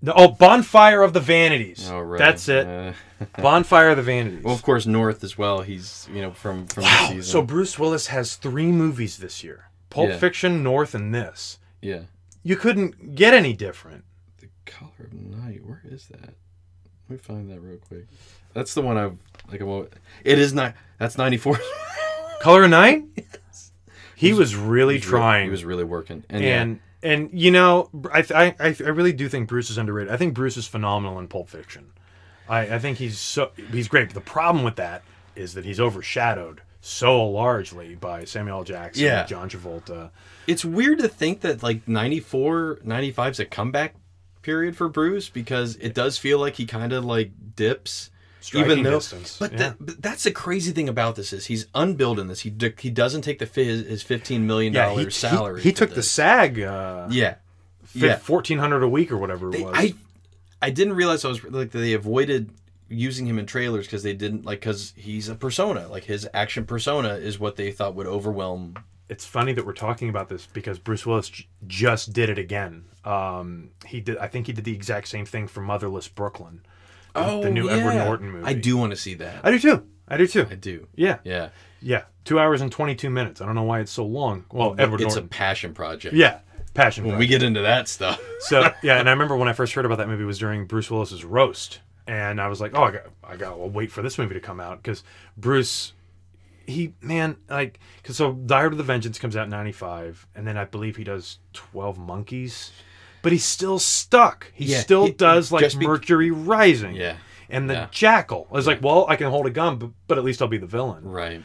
no, oh, Bonfire of the Vanities. Oh, right. That's it. Uh, Bonfire of the Vanities. well, of course, North as well. He's, you know, from, from the wow. season. So Bruce Willis has three movies this year: Pulp Yeah. Fiction, North, and this. yeah. You couldn't get any different. The Color of Night. Where is that? Let me find that real quick. That's the one I've like. I'm, it is not. That's ninety four. Color of Night. He was really trying. He was really working. And, yeah, and and you know, I, I I I really do think Bruce is underrated. I think Bruce is phenomenal in Pulp Fiction. I I think he's so he's great. But the problem with that is that he's overshadowed so largely by Samuel Jackson, Yeah. John Travolta. it's weird to think that like 94, 95 is a comeback period for Bruce because it does feel like he kind of like dips. Striking even though, distance, but, yeah. that, but that's the crazy thing about this is he's unbilled in this. He d- he doesn't take the fi- his, his fifteen million Yeah, dollar he, he, salary. he took the. SAG. Uh, yeah, yeah, yeah. fourteen hundred a week or whatever it was. I I didn't realize I was like they avoided using him in trailers because they didn't like because he's a persona like his action persona is what they thought would overwhelm. it's funny that we're talking about this because Bruce Willis j- just did it again. Um, he did. I think he did the exact same thing for Motherless Brooklyn. The- the new Edward Norton movie. Oh, I do want to see that. I do too. I do too. I do. Yeah, Yeah. yeah. Two hours and twenty two minutes. I don't know why it's so long. Well, Edward it's Norton. a passion project. yeah, passion. When we get into that stuff. so yeah, and I remember when I first heard about that movie was during Bruce Willis's roast, and I was like, oh, I got, I got to wait for this movie to come out because Bruce, he man, like, because so Hard with the Vengeance comes out in '95, and then I believe he does Twelve Monkeys. But he's still stuck. He Yeah, still he- does like be- Mercury Rising. Yeah. And the Yeah. Jackal. I was like, well, I can hold a gun, but, but at least I'll be the villain. Right.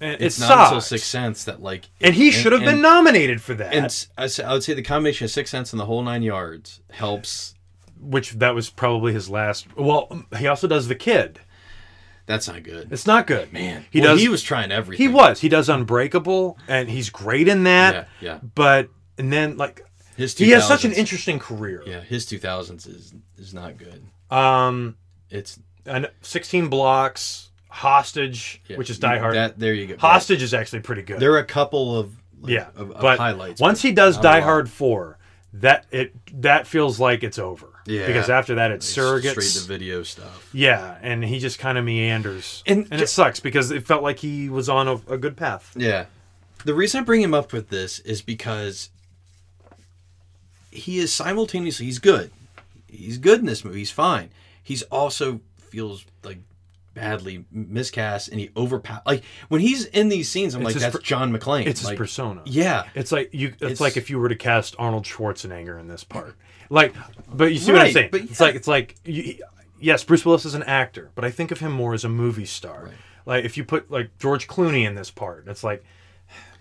And It's it not sucks. until Sixth Sense that like, and he should have been nominated for that. And I would say the combination of Sixth Sense and the whole nine yards helps. which that was probably his last. Well, um, he also does the kid. That's not good. It's not good, Man, He Well, does. He was trying everything. He was. He does Unbreakable, and he's great in that. Yeah, yeah. But and then like His he has such an interesting career. Yeah, his two thousands is is not good. Um, It's and sixteen blocks, Hostage, yeah, which is Die Hard. That there you go. Hostage is actually pretty good. There are a couple of like, yeah, of, of but highlights. once but he does Die. Hard four, that it that feels like it's over. Yeah. because after that it's surrogates. straight to video stuff. Yeah, and he just kind of meanders, And and, it sucks because it felt like he was on a, a good path. Yeah. The reason I bring him up with this is because he is simultaneously he's good. He's good in this movie. He's fine. He's also feels like badly miscast and he overpowers like when he's in these scenes I'm It's like that's per- John McClane. It's his persona. Yeah. It's like you. It's, It's- like if you were to cast Arnold Schwarzenegger in this part. Like, but you see what I'm Right, saying? but It's like it's like you, yes, Bruce Willis is an actor, but I think of him more as a movie star. Right. Like if you put like George Clooney in this part, it's like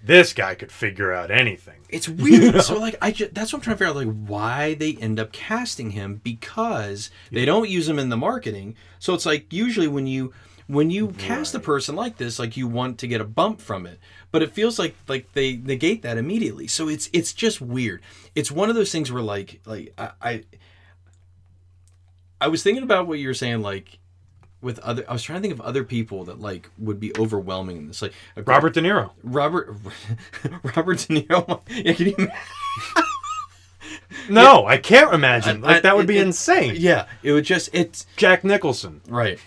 this guy could figure out anything. It's weird. So like I just, that's what I'm trying to figure out like why they end up casting him because they don't use him in the marketing. So it's like usually when you when you cast a person like this like you want to get a bump from it. But it feels like like they negate that immediately. So it's it's just weird. It's one of those things where like like I I, I was thinking about what you were saying like with other I was trying to think of other people that like would be overwhelming in this like a- Robert De Niro. Robert Robert De Niro. Yeah, can you imagine? No, I can't imagine. Like I- that would be it- insane. Yeah, it would just it's Jack Nicholson. right.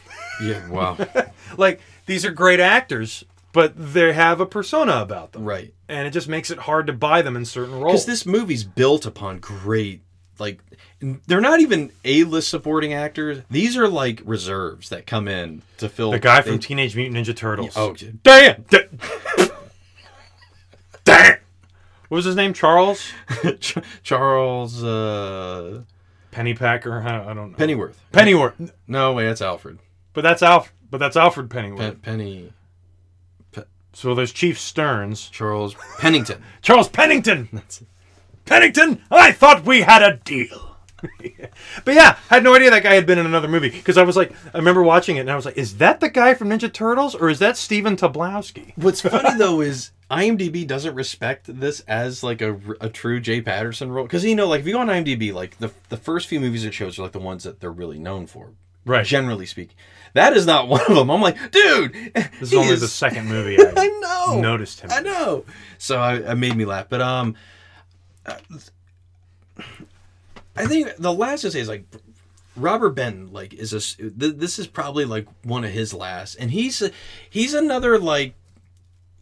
Yeah, wow. Like these are great actors, but they have a persona about them, right. and it just makes it hard to buy them in certain roles. Because this movie's built upon great like they're not even A-list supporting actors. These are like reserves that come in to fill the guy from they- Teenage Mutant Ninja Turtles. Oh, damn! damn! What was his name? Charles Ch- Charles uh Pennypacker. I don't know. Pennyworth. Pennyworth. No, wait, that's Alfred. But that's Alf. But that's Alfred Pennyworth. Pen- Penny so there's Chief Stearns. Charles Pennington. Charles Pennington. Pennington, I thought we had a deal. but yeah, I had no idea that guy had been in another movie because I was like, I remember watching it and I was like, is that the guy from Ninja Turtles or is that Stephen Tobolowsky? What's funny though is IMDb doesn't respect this as like a, a true Jay Patterson role because you know like if you go on IMDb like the the first few movies it shows are like the ones that they're really known for Right. generally speaking that is not one of them I'm like dude This is only is- the second movie I, I know noticed him. I know so I, I made me laugh but um uh, I think the last to say is like Robert Benton like is a this is probably like one of his last and he's he's another like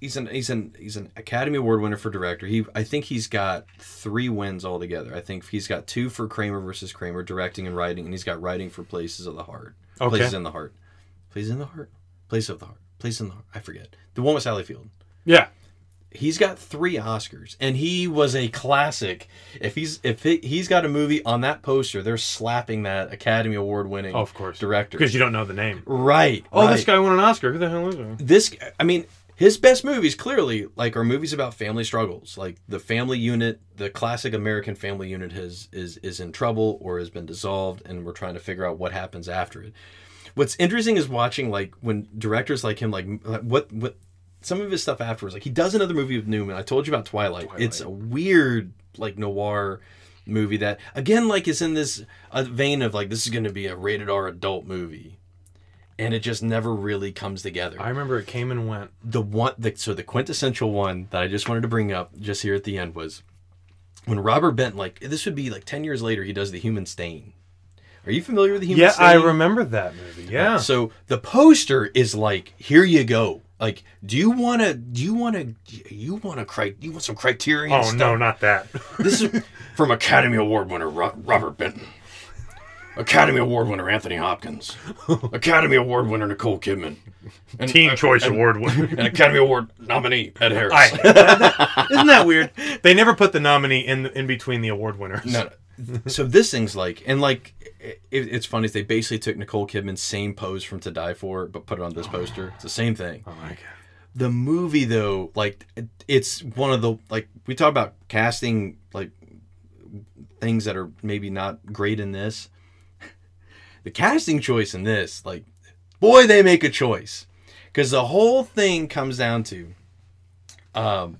he's an he's an he's an Academy Award winner for director. He I think he's got three wins altogether. I think he's got two for Kramer versus Kramer directing and writing, and he's got writing for Places of the Heart. Okay. Places in the Heart. Places in the Heart. Place of the Heart. Place in the Heart. I forget the one with Sally Field. Yeah. He's got three Oscars, and he was a classic. If he's if he, he's got a movie on that poster, they're slapping that Academy Award winning, Oh, of course. director. Because you don't know the name. right. Oh, right this guy won an Oscar. Who the hell is he? this i mean his best movies clearly like are movies about family struggles like the family unit the classic american family unit has is is in trouble or has been dissolved and we're trying to figure out what happens after it what's interesting is watching like when directors like him like like, what what some of his stuff afterwards like he does another movie with newman i told you about twilight, it's a weird like noir movie that again like is in this uh, vein of like this is going to be a rated r adult movie and it just never really comes together I remember it came and went. the one the, so the quintessential one that I just wanted to bring up just here at the end was when Robert Bent like this would be like 10 years later he does the human stain. Are you familiar with the human Yeah, stain? Yeah, I remember that movie. Yeah. So the poster is like here you go. Like do you want to do you want to you want to cri- you want some criterion oh stuff? no, not that. This is from Academy Award winner Robert Benton. Academy Award winner Anthony Hopkins. Academy Award winner Nicole Kidman. And, Teen uh, Choice and- Award winner. and Academy Award nominee Ed Harris. I, isn't that weird? They never put the nominee in in between the award winners. No. so this thing's like, and like, it, it's funny. Is they basically took Nicole Kidman's same pose from To Die For, but put it on this poster. It's the same thing. Oh my god. The movie though, like, it, it's one of the like we talk about casting like things that are maybe not great in this. The casting choice in this, like, boy, they make a choice because the whole thing comes down to, um,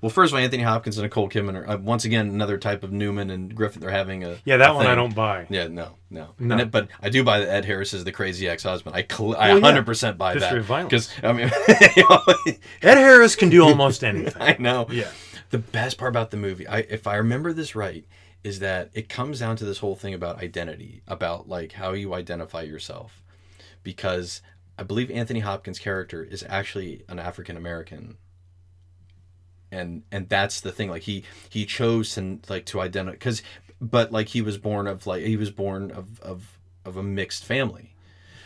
well, first of all, Anthony Hopkins and Nicole Kidman are uh, once again another type of Newman and Griffith. They're having a Yeah, that a one I don't buy. Yeah, no, no, No. And it- but I do buy that Ed Harris is the crazy ex-husband. I cl- I Well, yeah. 100 percent buy History that of violence. because I mean, Ed Harris can do almost anything. I know. Yeah. The best part about the movie, I if I remember this right, is that it comes down to this whole thing about identity, about like how you identify yourself. Because I believe Anthony Hopkins' character is actually an African American. And and that's the thing. Like he he chose to like to identify because, but like he was born of like he was born of of of a mixed family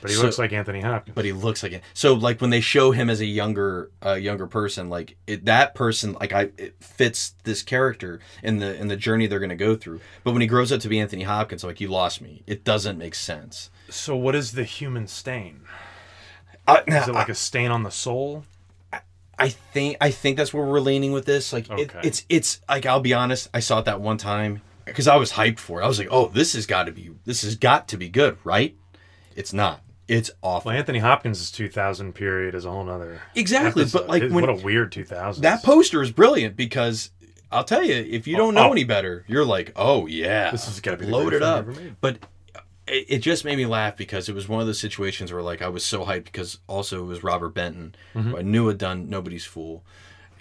But he So- looks like Anthony Hopkins. but he looks like it. So like when they show him as a younger uh, younger person, like it, that person like I it fits this character in the in the journey they're going to go through. But when he grows up to be Anthony Hopkins, like you lost me. It doesn't make sense. So what is the human stain? I, Is it like a stain on the soul? I think I think that's where we're leaning with this. Like it, it's it's like I'll be honest, I saw it that one time because I was hyped for it. I was like, oh, this has got to be this has got to be good, right? It's not. It's awful. Well, Anthony Hopkins' 2000 period is a whole nother. Exactly, episode. but like His- when what a weird 2000. that poster is brilliant because I'll tell you, if you oh, don't know Oh. any better, you're like, oh yeah, This is gonna be the load greatest it thing up. But it, it just made me laugh because it was one of those situations where like I was so hyped because also it was Robert Benton, Mm-hmm. who I knew had done Nobody's Fool,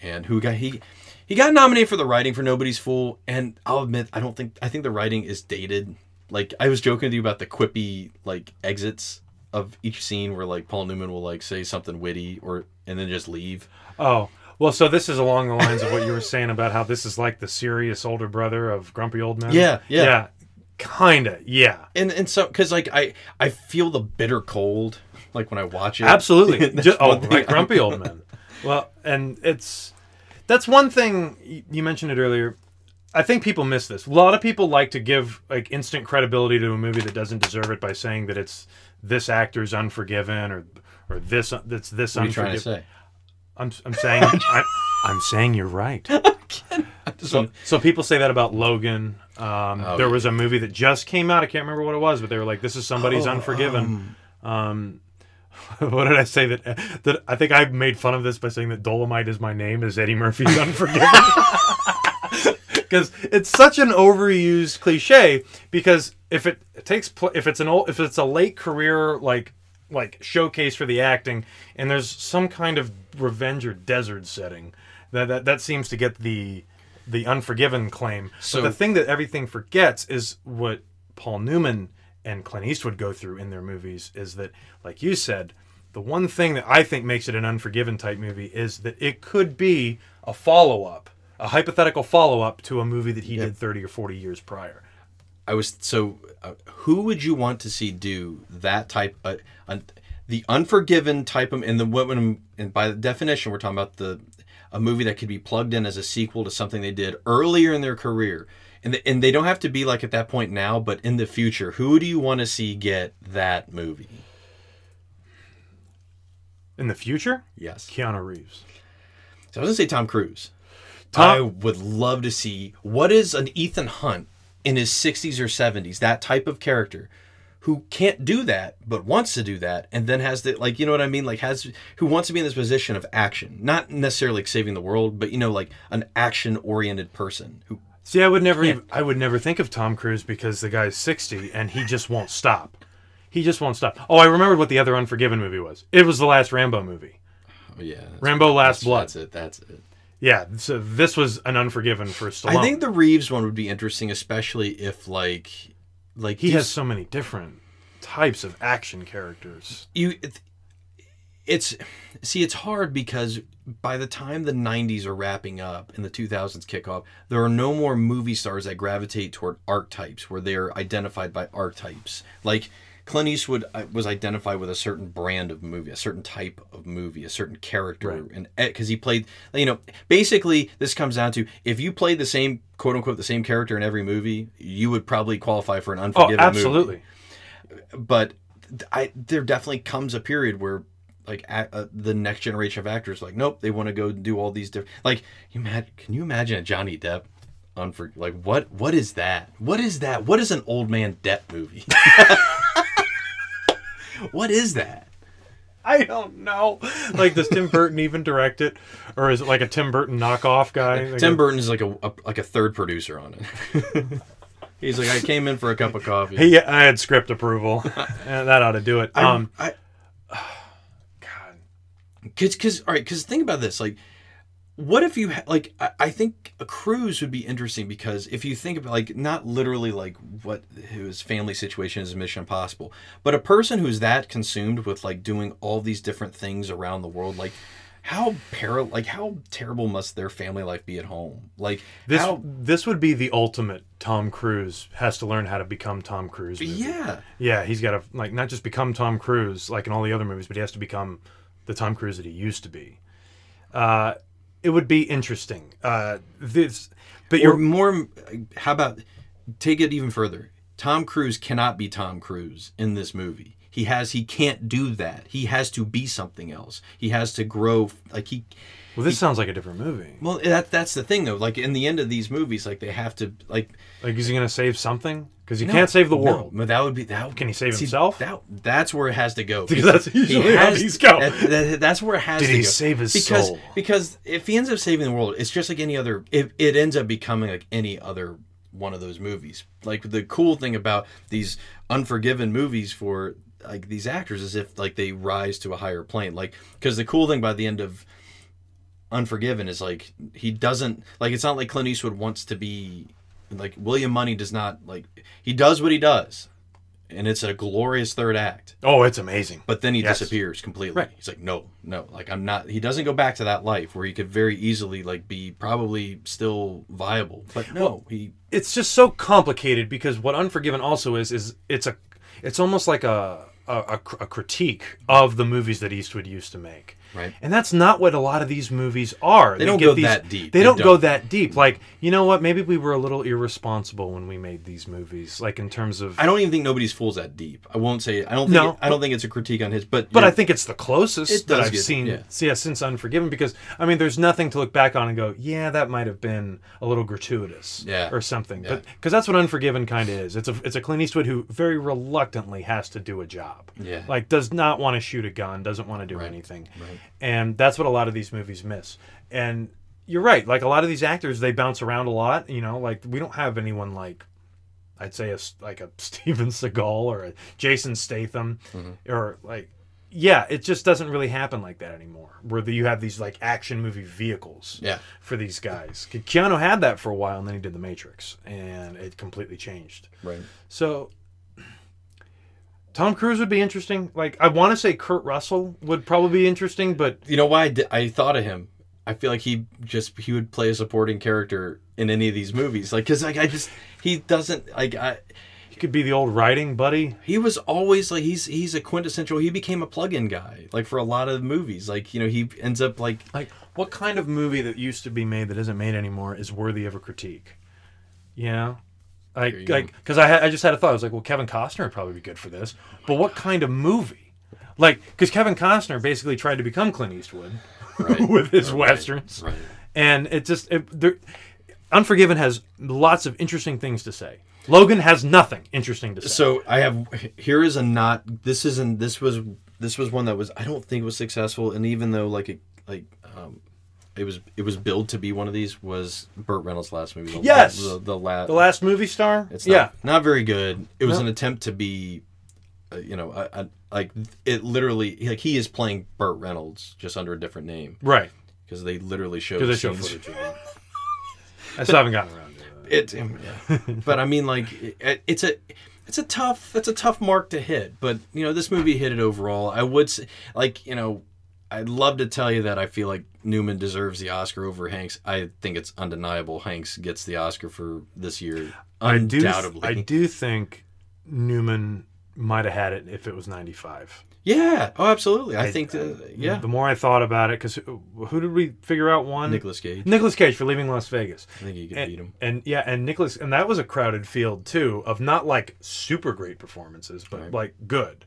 and who got he he got nominated for the writing for Nobody's Fool, and I'll admit I don't think I think the writing is dated. Like I was joking with you about the quippy like exits of each scene where like Paul Newman will like say something witty or and then just leave. Oh, well, so this is along the lines of what you were saying about how this is like the serious older brother of Grumpy Old Men. Yeah, yeah. Yeah. Kinda, yeah. and and so because like I I feel the bitter cold like when I watch it. Absolutely. That's Ju- oh, like grumpy old men. Well, and it's that's one thing you mentioned it earlier. I think people miss this. A lot of people like to give like instant credibility to a movie that doesn't deserve it by saying that it's this actor's Unforgiven or or this uh, that's this What are you trying to say? I'm I'm saying I, I'm saying you're right. So, so people say that about Logan. Um, Oh, there yeah. was a movie that just came out. I can't remember what it was, but they were like, "This is somebody's Oh, Unforgiven." Um, what did I say that? That I think I made fun of this by saying that Dolemite is my name is Eddie Murphy's Unforgiven. Because it's such an overused cliche. Because if it takes pl- if it's an old if it's a late career like like showcase for the acting, and there's some kind of revenge or desert setting, that that, that seems to get the the Unforgiven claim. So- but the thing that everything forgets is what Paul Newman and Clint Eastwood go through in their movies is that, like you said, the one thing that I think makes it an Unforgiven type movie is that it could be a follow up, a hypothetical follow up to a movie that he did 30 or 40 years prior. I was so. Uh, who would you want to see do that type? Uh, un, the Unforgiven type of, and the women, and by definition, we're talking about the a movie that could be plugged in as a sequel to something they did earlier in their career, and the, and they don't have to be like at that point now, but in the future, who do you want to see get that movie? In the future, Yes, Keanu Reeves. so I was gonna say Tom Cruise. Tom- I would love to see what is an Ethan Hunt in his 60s or 70s, that type of character who can't do that but wants to do that and then has the like you know what I mean like has who wants to be in this position of action not necessarily like saving the world but you know like an action oriented person who See, I would never, even, I would never think of Tom Cruise because the guy's sixty and he just won't stop. He just won't stop. Oh, I remembered what the other Unforgiven movie was. It was the last Rambo movie. oh, yeah Rambo: Last that's, Blood. that's it that's it Yeah, so this was an Unforgiven for Stallone. I think the Reeves one would be interesting especially if like like he has so many different types of action characters. you it- it's see it's hard because by the time the 90s are wrapping up and the 2000s kick off there are no more movie stars that gravitate toward archetypes where they're identified by archetypes like Clint Eastwood uh, was identified with a certain brand of movie, a certain type of movie, a certain character, Right. and because he played, you know, basically this comes down to if you played the same quote unquote the same character in every movie, you would probably qualify for an Oh, Unforgiven movie absolutely. but I there definitely comes a period where like uh, the next generation of actors like nope they want to go do all these different like you can you imagine a Johnny Depp unfor like what what is that what is that what is an old man Depp movie what is that I don't know. Like, does Tim Burton even direct it, or is it like a Tim Burton knockoff guy? Like Tim a- Burton is like a, a like a third producer on it he's like I came in for a cup of coffee He, I had script approval, and that ought to do it. I, Um, I God, Cause, cause, all right, cause think about this. Like, what if you ha- like? I, I think a cruise would be interesting because if you think about like not literally like what his family situation is in Mission Impossible, but a person who's that consumed with like doing all these different things around the world, like how para like how terrible must their family life be at home? Like this how this would be the ultimate. Tom Cruise has to learn how to become Tom Cruise. movie. yeah. yeah, he's got to like not just become Tom Cruise like in all the other movies, but he has to become the Tom Cruise that he used to be. Uh, it would be interesting. Uh, this, but Or you're more. How about take it even further? Tom Cruise cannot be Tom Cruise in this movie. He has. He can't do that. He has to be something else. He has to grow. Like he. well. This sounds like a different movie. Well, that that's the thing though. Like in the end of these movies, like they have to like. Like, is he going to save something? Because he no, can't save the no, world. but that would be that. Can he save see, himself? That that's where it has to go. Because that's usually how these go. that- that- that's where it has Did to he go. save his because, soul? Because if he ends up saving the world, it's just like any other. It, it ends up becoming like any other one of those movies. Like the cool thing about these Unforgiven movies for like these actors is if like they rise to a higher plane. Like because the cool thing by the end of Unforgiven is like he doesn't like it's not like Clint Eastwood wants to be like William Munny does not like he does what he does, and it's a glorious third act. Oh, it's amazing. But then he Yes. disappears completely. Right. He's like, no, no, like I'm not. He doesn't go back to that life where he could very easily like be probably still viable. But no, he it's just so complicated because what Unforgiven also is is it's a it's almost like a a, a a critique of the movies that Eastwood used to make. Right. And that's not what a lot of these movies are. They don't get go that deep. They, They don't, go don't. that deep. Like, you know what? Maybe we were a little irresponsible when we made these movies. Like in terms of I don't even think nobody's fools that deep. I won't say. I don't. Think No, I don't think it's a critique on his. But But you're- I think it's the closest It that I've get- seen yeah. yeah. Uh, since Unforgiven because I mean there's nothing to look back on and go, yeah, that might have been a little gratuitous Yeah. or something. Yeah. But because that's what Unforgiven kind of is. It's a it's a Clint Eastwood who very reluctantly has to do a job. Yeah. Like does not want to shoot a gun, doesn't want to do Right. anything. Right. And that's what a lot of these movies miss. And you're right. Like a lot of these actors they bounce around a lot, you know, like we don't have anyone like I'd say a like a Steven Seagal or a Jason Statham Mm-hmm. or like yeah, it just doesn't really happen like that anymore. Where the, you have these like action movie vehicles Yeah. for these guys. Keanu had that for a while, and then he did The Matrix, and it completely changed. Right. So Tom Cruise would be interesting. Like I want to say Kurt Russell would probably be interesting, but You know why I, di- I thought of him? I feel like he just he would play a supporting character in any of these movies. Like, cause like I just he doesn't like I. he could be the old writing buddy. He was always like he's he's a quintessential. He became a plug-in guy like for a lot of movies. Like you know he ends up like Like what kind of movie that used to be made that isn't made anymore is worthy of a critique? You know? Like, like, because I, had- I just had a thought. I was like, well, Kevin Costner would probably be good for this. But what kind of movie? Like, because Kevin Costner basically tried to become Clint Eastwood Right. with his Right. westerns, Right. and it just it, there, Unforgiven has lots of interesting things to say. Logan has nothing interesting to say. So I have here is a not. This isn't. This was this was one that was. I don't think was successful. And even though like it like um, it was it was billed to be one of these was Burt Reynolds' last movie. The, Yes! the, the, la- the last movie star, It's not, yeah, not very good. It was No. an attempt to be, uh, you know, a, a, like it literally like he is playing Burt Reynolds just under a different name right. because they literally showed they show footage of. I still haven't gotten around to it. It, yeah. but I mean, like it, it's a it's a tough it's a tough mark to hit. But you know, this movie hit it overall. I would say, like you know, I'd love to tell you that I feel like Newman deserves the Oscar over Hanks. I think it's undeniable. Hanks gets the Oscar for this year, I do, undoubtedly. I do think Newman might have had it if it was 95. Yeah. Oh, absolutely. I, think. that yeah. The more I thought about it, because who did we figure out won? Nicolas Cage. Nicolas Cage for leaving Las Vegas. I think you could and, beat him. And yeah, and Nicolas, and that was a crowded field too of not like super great performances, but Right. Mm-hmm. like good.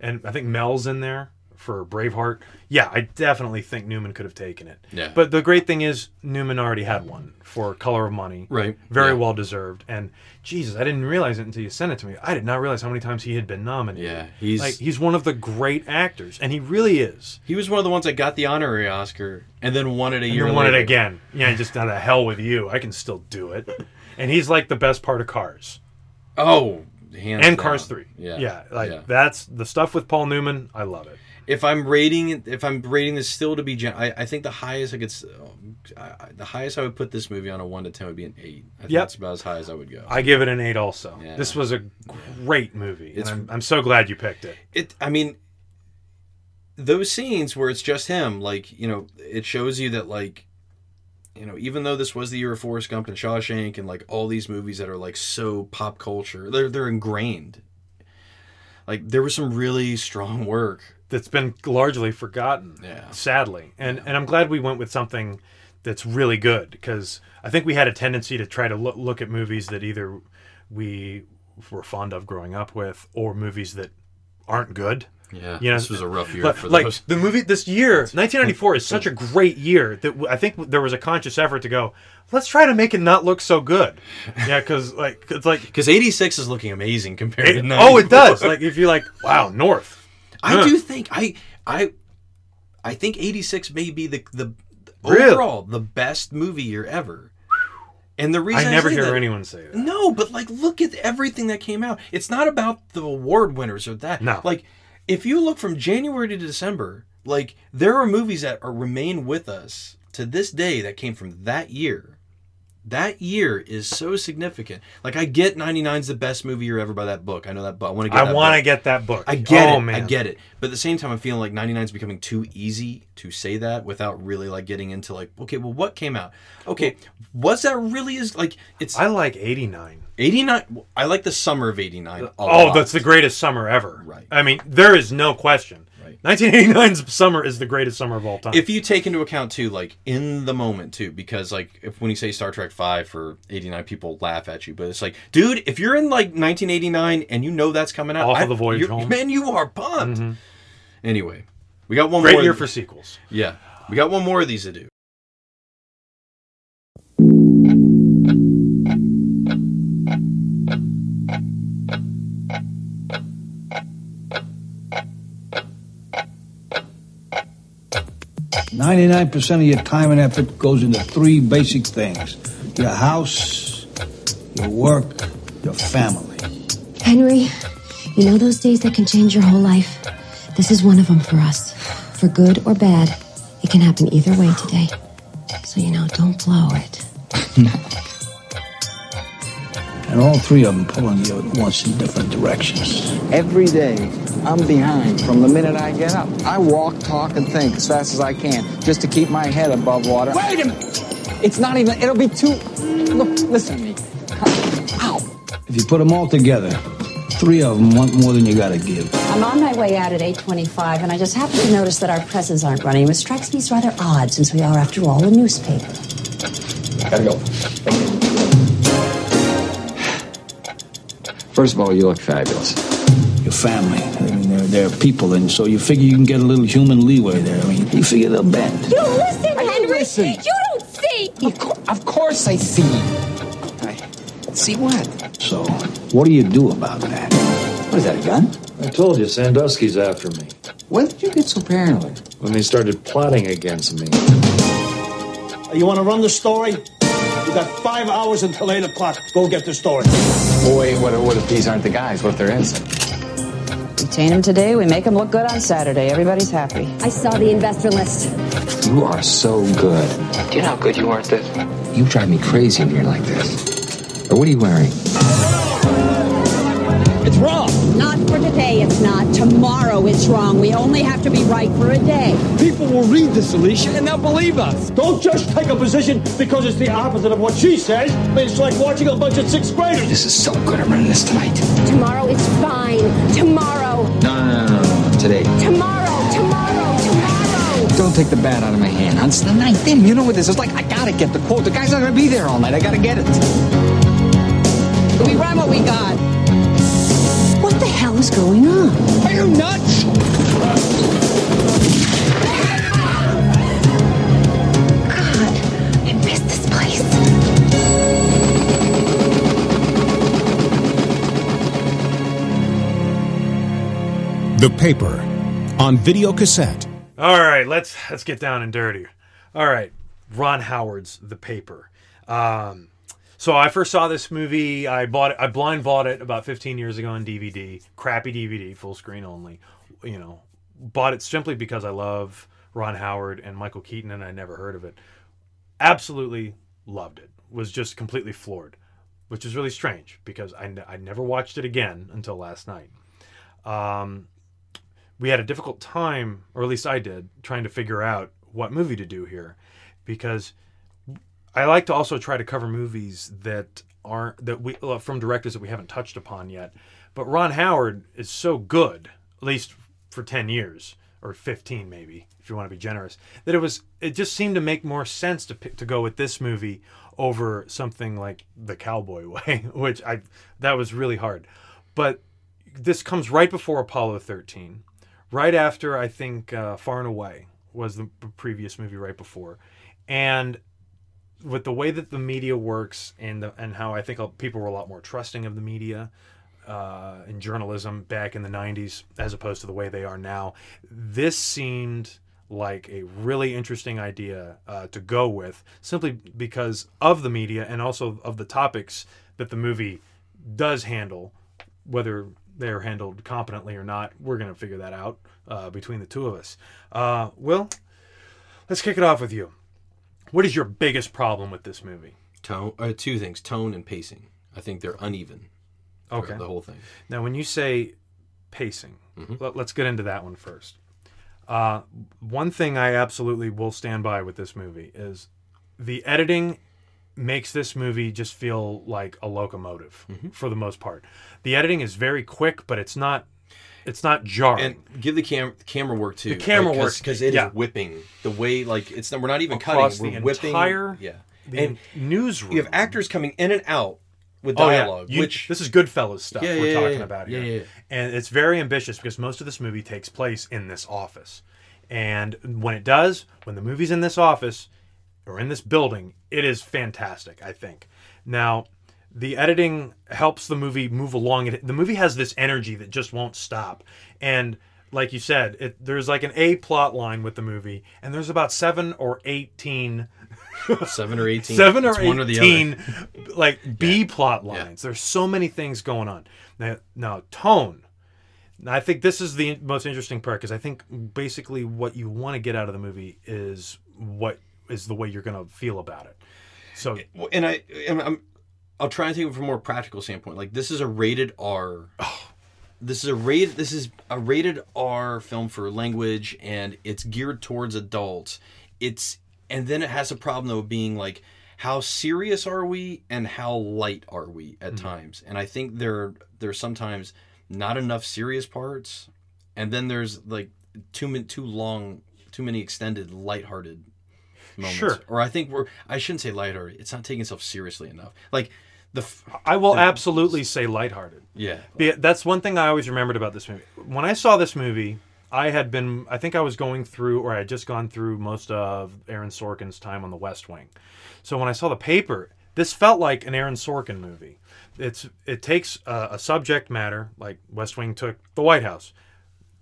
And I think Mel's in there for Braveheart. Yeah, I definitely think Newman could have taken it. Yeah. But the great thing is Newman already had one for Color of Money. Right. Very Yeah. well deserved. And Jesus, I didn't realize it until you sent it to me. I did not realize how many times he had been nominated. Yeah, he's- like he's one of the great actors, and he really is. He was one of the ones that got the honorary Oscar and then won it a And year then won it again. Yeah, just out of hell with you. I can still do it. And he's like the best part of Cars Oh, and down. Cars Three. Yeah. yeah. Like Yeah. that's the stuff with Paul Newman. I love it. If I'm rating if I'm rating this still to be gen- I, I think the highest I could I, I- the highest I would put this movie on a 1 to 10 would be an 8. I think Yep. that's about as high as I would go. I give it an eight. Also, Yeah. this was a great movie. It's- I'm, I'm so glad you picked it. it I mean those scenes where it's just him like, you know, it shows you that like you know, even though this was the year of Forrest Gump and Shawshank and like all these movies that are like so pop culture, they're they're ingrained. Like there was some really strong work. That's been largely forgotten. Yeah. sadly, and and I'm glad we went with something that's really good because I think we had a tendency to try to look, look at movies that either we were fond of growing up with or movies that aren't good. Yeah, You know, this was a rough year like, for like those. the movie this year, 1994 is such a great year that I think there was a conscious effort to go. Let's try to make it not look so good. Yeah, because like it's like Because 86 is looking amazing compared it- to 94. oh, it does. Like if you're like, wow, North. I Huh. do think I I I think 86 may be the the Really? overall the best movie year ever. And the reason I never say hear that- anyone say that. No, but like look at everything that came out. It's not about the award winners or that. No. Like if you look from January to December, like there are movies that are remain with us to this day that came from that year. That year is so significant. Like I get 99's the best movie year ever by that book. I know that book. I want to get I that want to book. get that book. I get oh, it. Man. I get it. But at the same time, I'm feeling like 99 is becoming too easy to say that without really like getting into like, okay, well, what came out? Okay, was that really is like it's I like 89. 89? I like the summer of 89. a Oh, lot. that's the greatest summer ever. Right. I mean, there is no question. Right. 1989's summer is the greatest summer of all time. If you take into account too, like in the moment too, because like if when you say Star Trek Five for '89, people laugh at you, but it's like, dude, if you're in like 1989 and you know that's coming out, Off of the voyage home. Mm-hmm. man, you are pumped. Anyway, we got one Great more year for sequels. Yeah, we got one more of these to do. Ninety-nine percent of your time and effort goes into three basic things: your house, your work, your family. Henry, you know those days that can change your whole life? This is one of them for us. For good or bad, it can happen either way today. So, you know, don't blow it. And all three of them pulling you at once in different directions. Every day, I'm behind from the minute I get up. I walk, talk, and think as fast as I can just to keep my head above water. Wait a minute! It's not even, it'll be too. Look, listen to me. Ow! If you put them all together, three of them want more than you gotta give. I'm on my way out at 8:25, and I just happened to notice that our presses aren't running, which strikes me as rather odd, since we are, after all, a newspaper. Gotta go. First of all, you look fabulous. Your family. I mean, they're, they're people, and so you figure you can get a little human leeway there. I mean, you figure they'll bend. You listen, Henry! listen. You don't see! Of, cour- of course I see. I see what? So, what do you do about that? What is that, a gun? I told you, Sandusky's after me. When did you get so paranoid? When they started plotting against me. You want to run the story? You got five hours until 8 o'clock. Go get the story. Boy, what, what if these aren't the guys? What if they're innocent? Detain them today, we make them look good on Saturday. Everybody's happy. I saw the investor list. You are so good. Do you know how good you are at this? You drive me crazy when you're like this. Or what are you wearing? It's wrong. Not for today, it's not. Tomorrow, it's wrong. We only have to be right for a day. People will read this, Alicia, and they'll believe us. Don't just take a position because it's the opposite of what she says. It's like watching a bunch of sixth graders. This is so good. I'm running this tonight. Tomorrow is fine. Tomorrow. No, no, no, no, no. Today. Tomorrow. Tomorrow. Tomorrow. Don't take the bat out of my hand. It's the ninth inning. You know what this is like? I gotta get the quote. The guy's not gonna be there all night. I gotta get it. We run what we got. What the hell is going on? Are you nuts? God, I miss this place. The Paper on video cassette. All right, let's let's get down and dirty. All right, Ron Howard's The Paper. Um, so I first saw this movie. I bought it. I blind bought it about 15 years ago on DVD. Crappy DVD, full screen only. You know, bought it simply because I love Ron Howard and Michael Keaton, and I never heard of it. Absolutely loved it. Was just completely floored, which is really strange because I, n- I never watched it again until last night. Um, we had a difficult time, or at least I did, trying to figure out what movie to do here, because I like to also try to cover movies that aren't that we from directors that we haven't touched upon yet. But Ron Howard is so good, at least for ten years or fifteen, maybe if you want to be generous, that it was it just seemed to make more sense to pick, to go with this movie over something like The Cowboy Way, which I that was really hard. But this comes right before Apollo 13, right after I think uh, Far and Away was the previous movie right before, and with the way that the media works and the, and how I think people were a lot more trusting of the media uh, journalism back in the 90s as opposed to the way they are now, this seemed like a really interesting idea uh, to go with simply because of the media and also of the topics that the movie does handle whether they're handled competently or not, we're going to figure that out uh, between the two of us. Uh, Will, let's kick it off with you. What is your biggest problem with this movie? Tone, uh, two things: tone and pacing. I think they're uneven. Okay. the whole thing. Now, when you say pacing, let, us get into that one first. Uh, one thing I absolutely will stand by with this movie is the editing makes this movie just feel like a locomotive for the most part. The editing is very quick, but it's not it's not jarring. And give the cam- camera work too. The camera work, because it is yeah. whipping the way like it's we're not even Across cutting. the We're whipping. entire- yeah. the and newsroom. you have actors coming in and out with dialogue. Oh, yeah. You- which this is Goodfellas stuff Yeah, we're talking about here, and it's very ambitious because most of this movie takes place in this office, and when it does, when the movie's in this office or in this building, it is fantastic. I think. Now, the editing helps the movie move along. It, the movie has this energy that just won't stop, and like you said, it, there's like an A plot line with the movie, and there's about seven or eighteen seven or eighteen, seven or It's one or the eighteen other. like B plot lines. There's so many things going on. Now, now tone. Now, I think this is the most interesting part because I think basically what you want to get out of the movie is what is the way you're going to feel about it. So and I, and I'm, I'll try and take it from a more practical standpoint. Like this is a rated R. This is a rated. This is a rated R film for language, and it's geared towards adults. It's and then it has a problem though being like, how serious are we and how light are we at Mm-hmm. times? And I think there there's sometimes not enough serious parts, and then there's like too too long, too many extended lighthearted moments. Sure. Or I think we're I shouldn't say lighthearted. It's not taking itself seriously enough. Like the f- I will the- absolutely say lighthearted. Yeah. That's one thing I always remembered about this movie. When I saw this movie, I had been, I think I was going through, or I had just gone through most of Aaron Sorkin's time on The West Wing. So when I saw the paper, this felt like an Aaron Sorkin movie. It's it takes a, a subject matter like West Wing took the White House.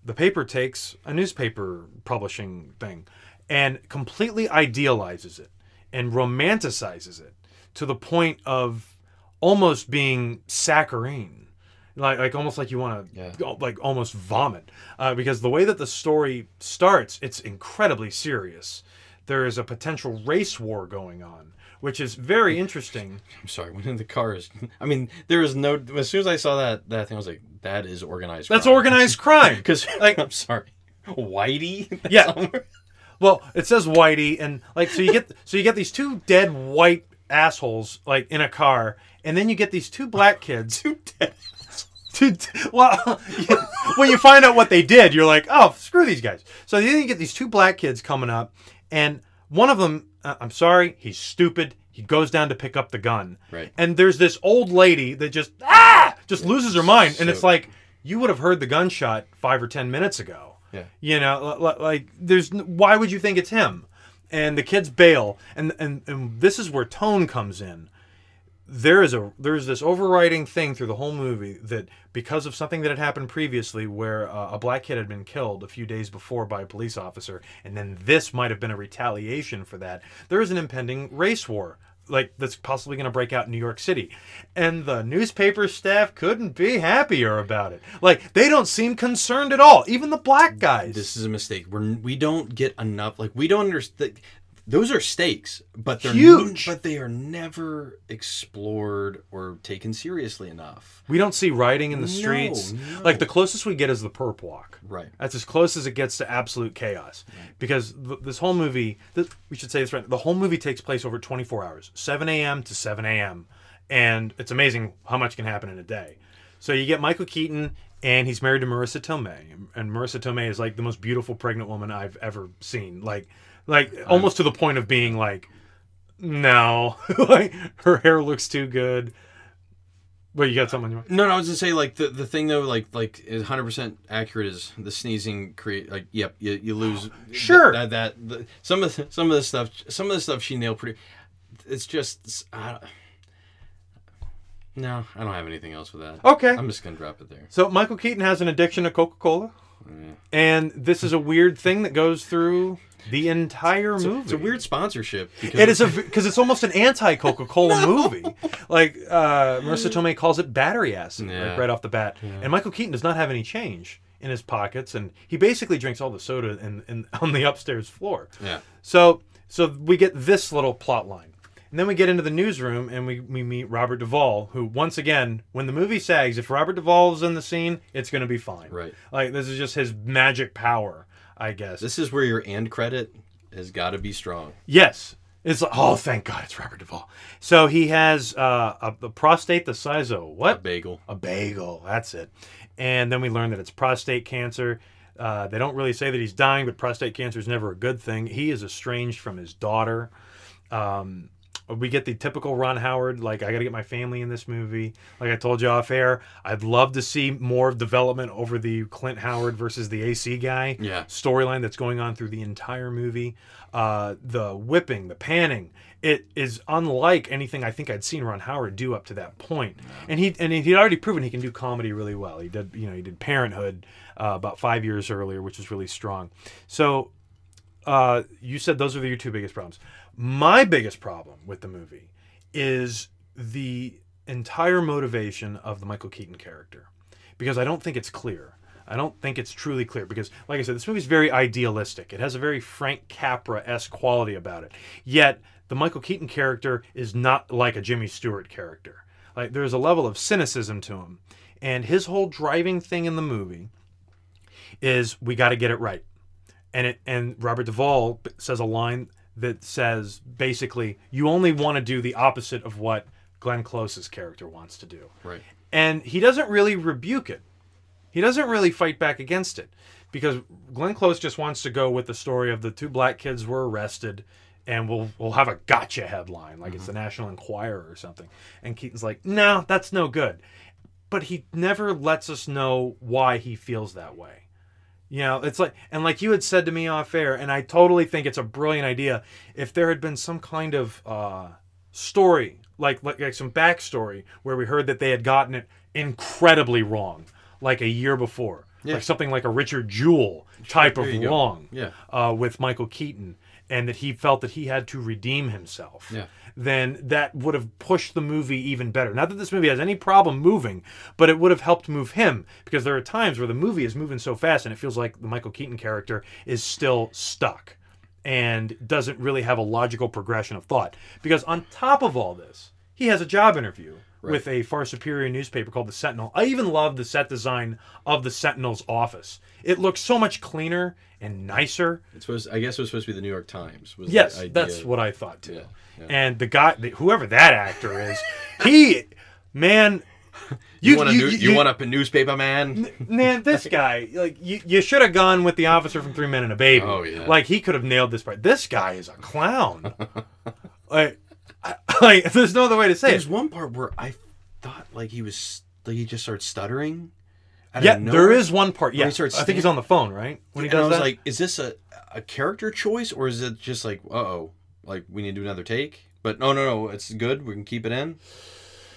The paper takes a newspaper publishing thing and completely idealizes it and romanticizes it to the point of almost being saccharine like like almost like you want to like almost vomit uh, because the way that the story starts it's incredibly serious there is a potential race war going on, which is very interesting. I'm sorry. When in the cars, I mean, there is no. As soon as I saw that that thing, I was like, that is organized. That's crime. organized crime. Because like, I'm sorry, Whitey. Yeah. Well, it says Whitey, and like so you get so you get these two dead white assholes like in a car, and then you get these two black kids. two dead. Two, well, when you find out what they did, you're like, oh, screw these guys. So then you get these two black kids coming up, and one of them, uh, I'm sorry, he's stupid. He goes down to pick up the gun, Right. and there's this old lady that just ah just loses her mind, and So- it's like you would have heard the gunshot five or ten minutes ago. Yeah. You know, li- li- like there's why would you think it's him? And the kids bail, and and and this is where tone comes in. There is a there's this overriding thing through the whole movie that because of something that had happened previously, where uh, a black kid had been killed a few days before by a police officer, and then this might have been a retaliation for that. There is an impending race war like that's possibly going to break out in New York City. And the newspaper staff couldn't be happier about it. Like they don't seem concerned at all, even the black guys. This is a mistake. We're we don't get enough. Like we don't understand. Those are stakes, but they're Huge. but they are never explored or taken seriously enough. We don't see rioting in the streets. no. Like the closest we get is the perp walk. Right. That's as close as it gets to absolute chaos. Because th- this whole movie, this, we should say this right. The whole movie takes place over 24 hours, 7 a.m. to 7 a.m. And it's amazing how much can happen in a day. So you get Michael Keaton, and he's married to Marisa Tomei, and Marisa Tomei is like the most beautiful pregnant woman I've ever seen. Like, like almost to the point of being like, no, like her hair looks too good. But you got something? You want? No, no, I was gonna say like the, the thing though, like like is hundred percent accurate is the sneezing create like yep you, you lose Sure. that that, the, some of the, some of the stuff some of the stuff she nailed pretty. It's just I, no, I don't have anything else with that. Okay. I'm just gonna drop it there. So Michael Keaton has an addiction to Coca Cola, oh, and this is a weird thing that goes through the entire movie. it's a weird sponsorship. Because It is a because it's almost an anti Coca Cola movie. Like uh, Marisa Tomei calls it battery acid Yeah. like, right off the bat, and Michael Keaton does not have any change in his pockets, and he basically drinks all the soda in, in on the upstairs floor. Yeah. So so we get this little plot line. And then we get into the newsroom and we, we meet Robert Duvall, who once again, when the movie sags, if Robert Duvall's in the scene, it's gonna be fine. Right. Like this is just his magic power, I guess. This is where your end credit has got to be strong. Yes. It's like, oh, thank God, it's Robert Duvall. So he has uh, a, a prostate the size of what? A bagel. A bagel. That's it. And then we learn that it's prostate cancer. Uh, they don't really say that he's dying, but prostate cancer is never a good thing. He is estranged from his daughter. Um, we get the typical Ron Howard, like, I got to get my family in this movie. Like I told you off air, I'd love to see more development over the Clint Howard versus the AC guy Yeah. storyline that's going on through the entire movie. Uh, the whipping, the panning, it is unlike anything I think I'd seen Ron Howard do up to that point. And he and he'd already proven he can do comedy really well. He did, you know, he did Parenthood uh, about five years earlier, which was really strong. So uh, you said those are your two biggest problems. My biggest problem with the movie is the entire motivation of the Michael Keaton character because I don't think it's clear. I don't think it's truly clear because, like I said, this movie is very idealistic. It has a very Frank Capra esque quality about it. Yet, the Michael Keaton character is not like a Jimmy Stewart character. Like, there's a level of cynicism to him. And his whole driving thing in the movie is we got to get it right. And it and Robert Duvall says a line that says basically you only want to do the opposite of what Glenn Close's character wants to do. Right. And he doesn't really rebuke it. He doesn't really fight back against it because Glenn Close just wants to go with the story of the two black kids were arrested and we'll we'll have a gotcha headline like it's the mm-hmm. National Enquirer or something. And Keaton's like, "No, that's no good." But he never lets us know why he feels that way. You know, it's like, and like you had said to me off air, and I totally think it's a brilliant idea. If there had been some kind of uh, story, like, like like some backstory, where we heard that they had gotten it incredibly wrong, like a year before, Yeah. like something like a Richard Jewell type of wrong, Yeah. uh, with Michael Keaton, and that he felt that he had to redeem himself Yeah. Then that would have pushed the movie even better. Not that this movie has any problem moving, but it would have helped move him because there are times where the movie is moving so fast and it feels like the Michael Keaton character is still stuck. and doesn't really have a logical progression of thought. Because on top of all this, he has a job interview with a far superior newspaper called the Sentinel. I even love the set design of the Sentinel's office. It looks so much cleaner and nicer. It's supposed. I guess it was supposed to be the New York Times. Was the Yes, idea. that's what I thought too. Yeah, yeah. And the guy, whoever that actor is, he, man, You, want a new, you, want a newspaper man? man, this guy, like you, you should have gone with the officer from Three Men and a Baby. Oh, yeah. like he could have nailed this part. This guy is a clown. like, I, like, there's no other way to say it. There's it. one part where I thought like he was like he just starts stuttering. out of Yeah, nowhere. there is one part. When Yeah, he starts I think he's on the phone, right? When he And I was that. like, is this a a character choice or is it just like, uh oh, like we need to do another take? But no, no, no, it's good. We can keep it in.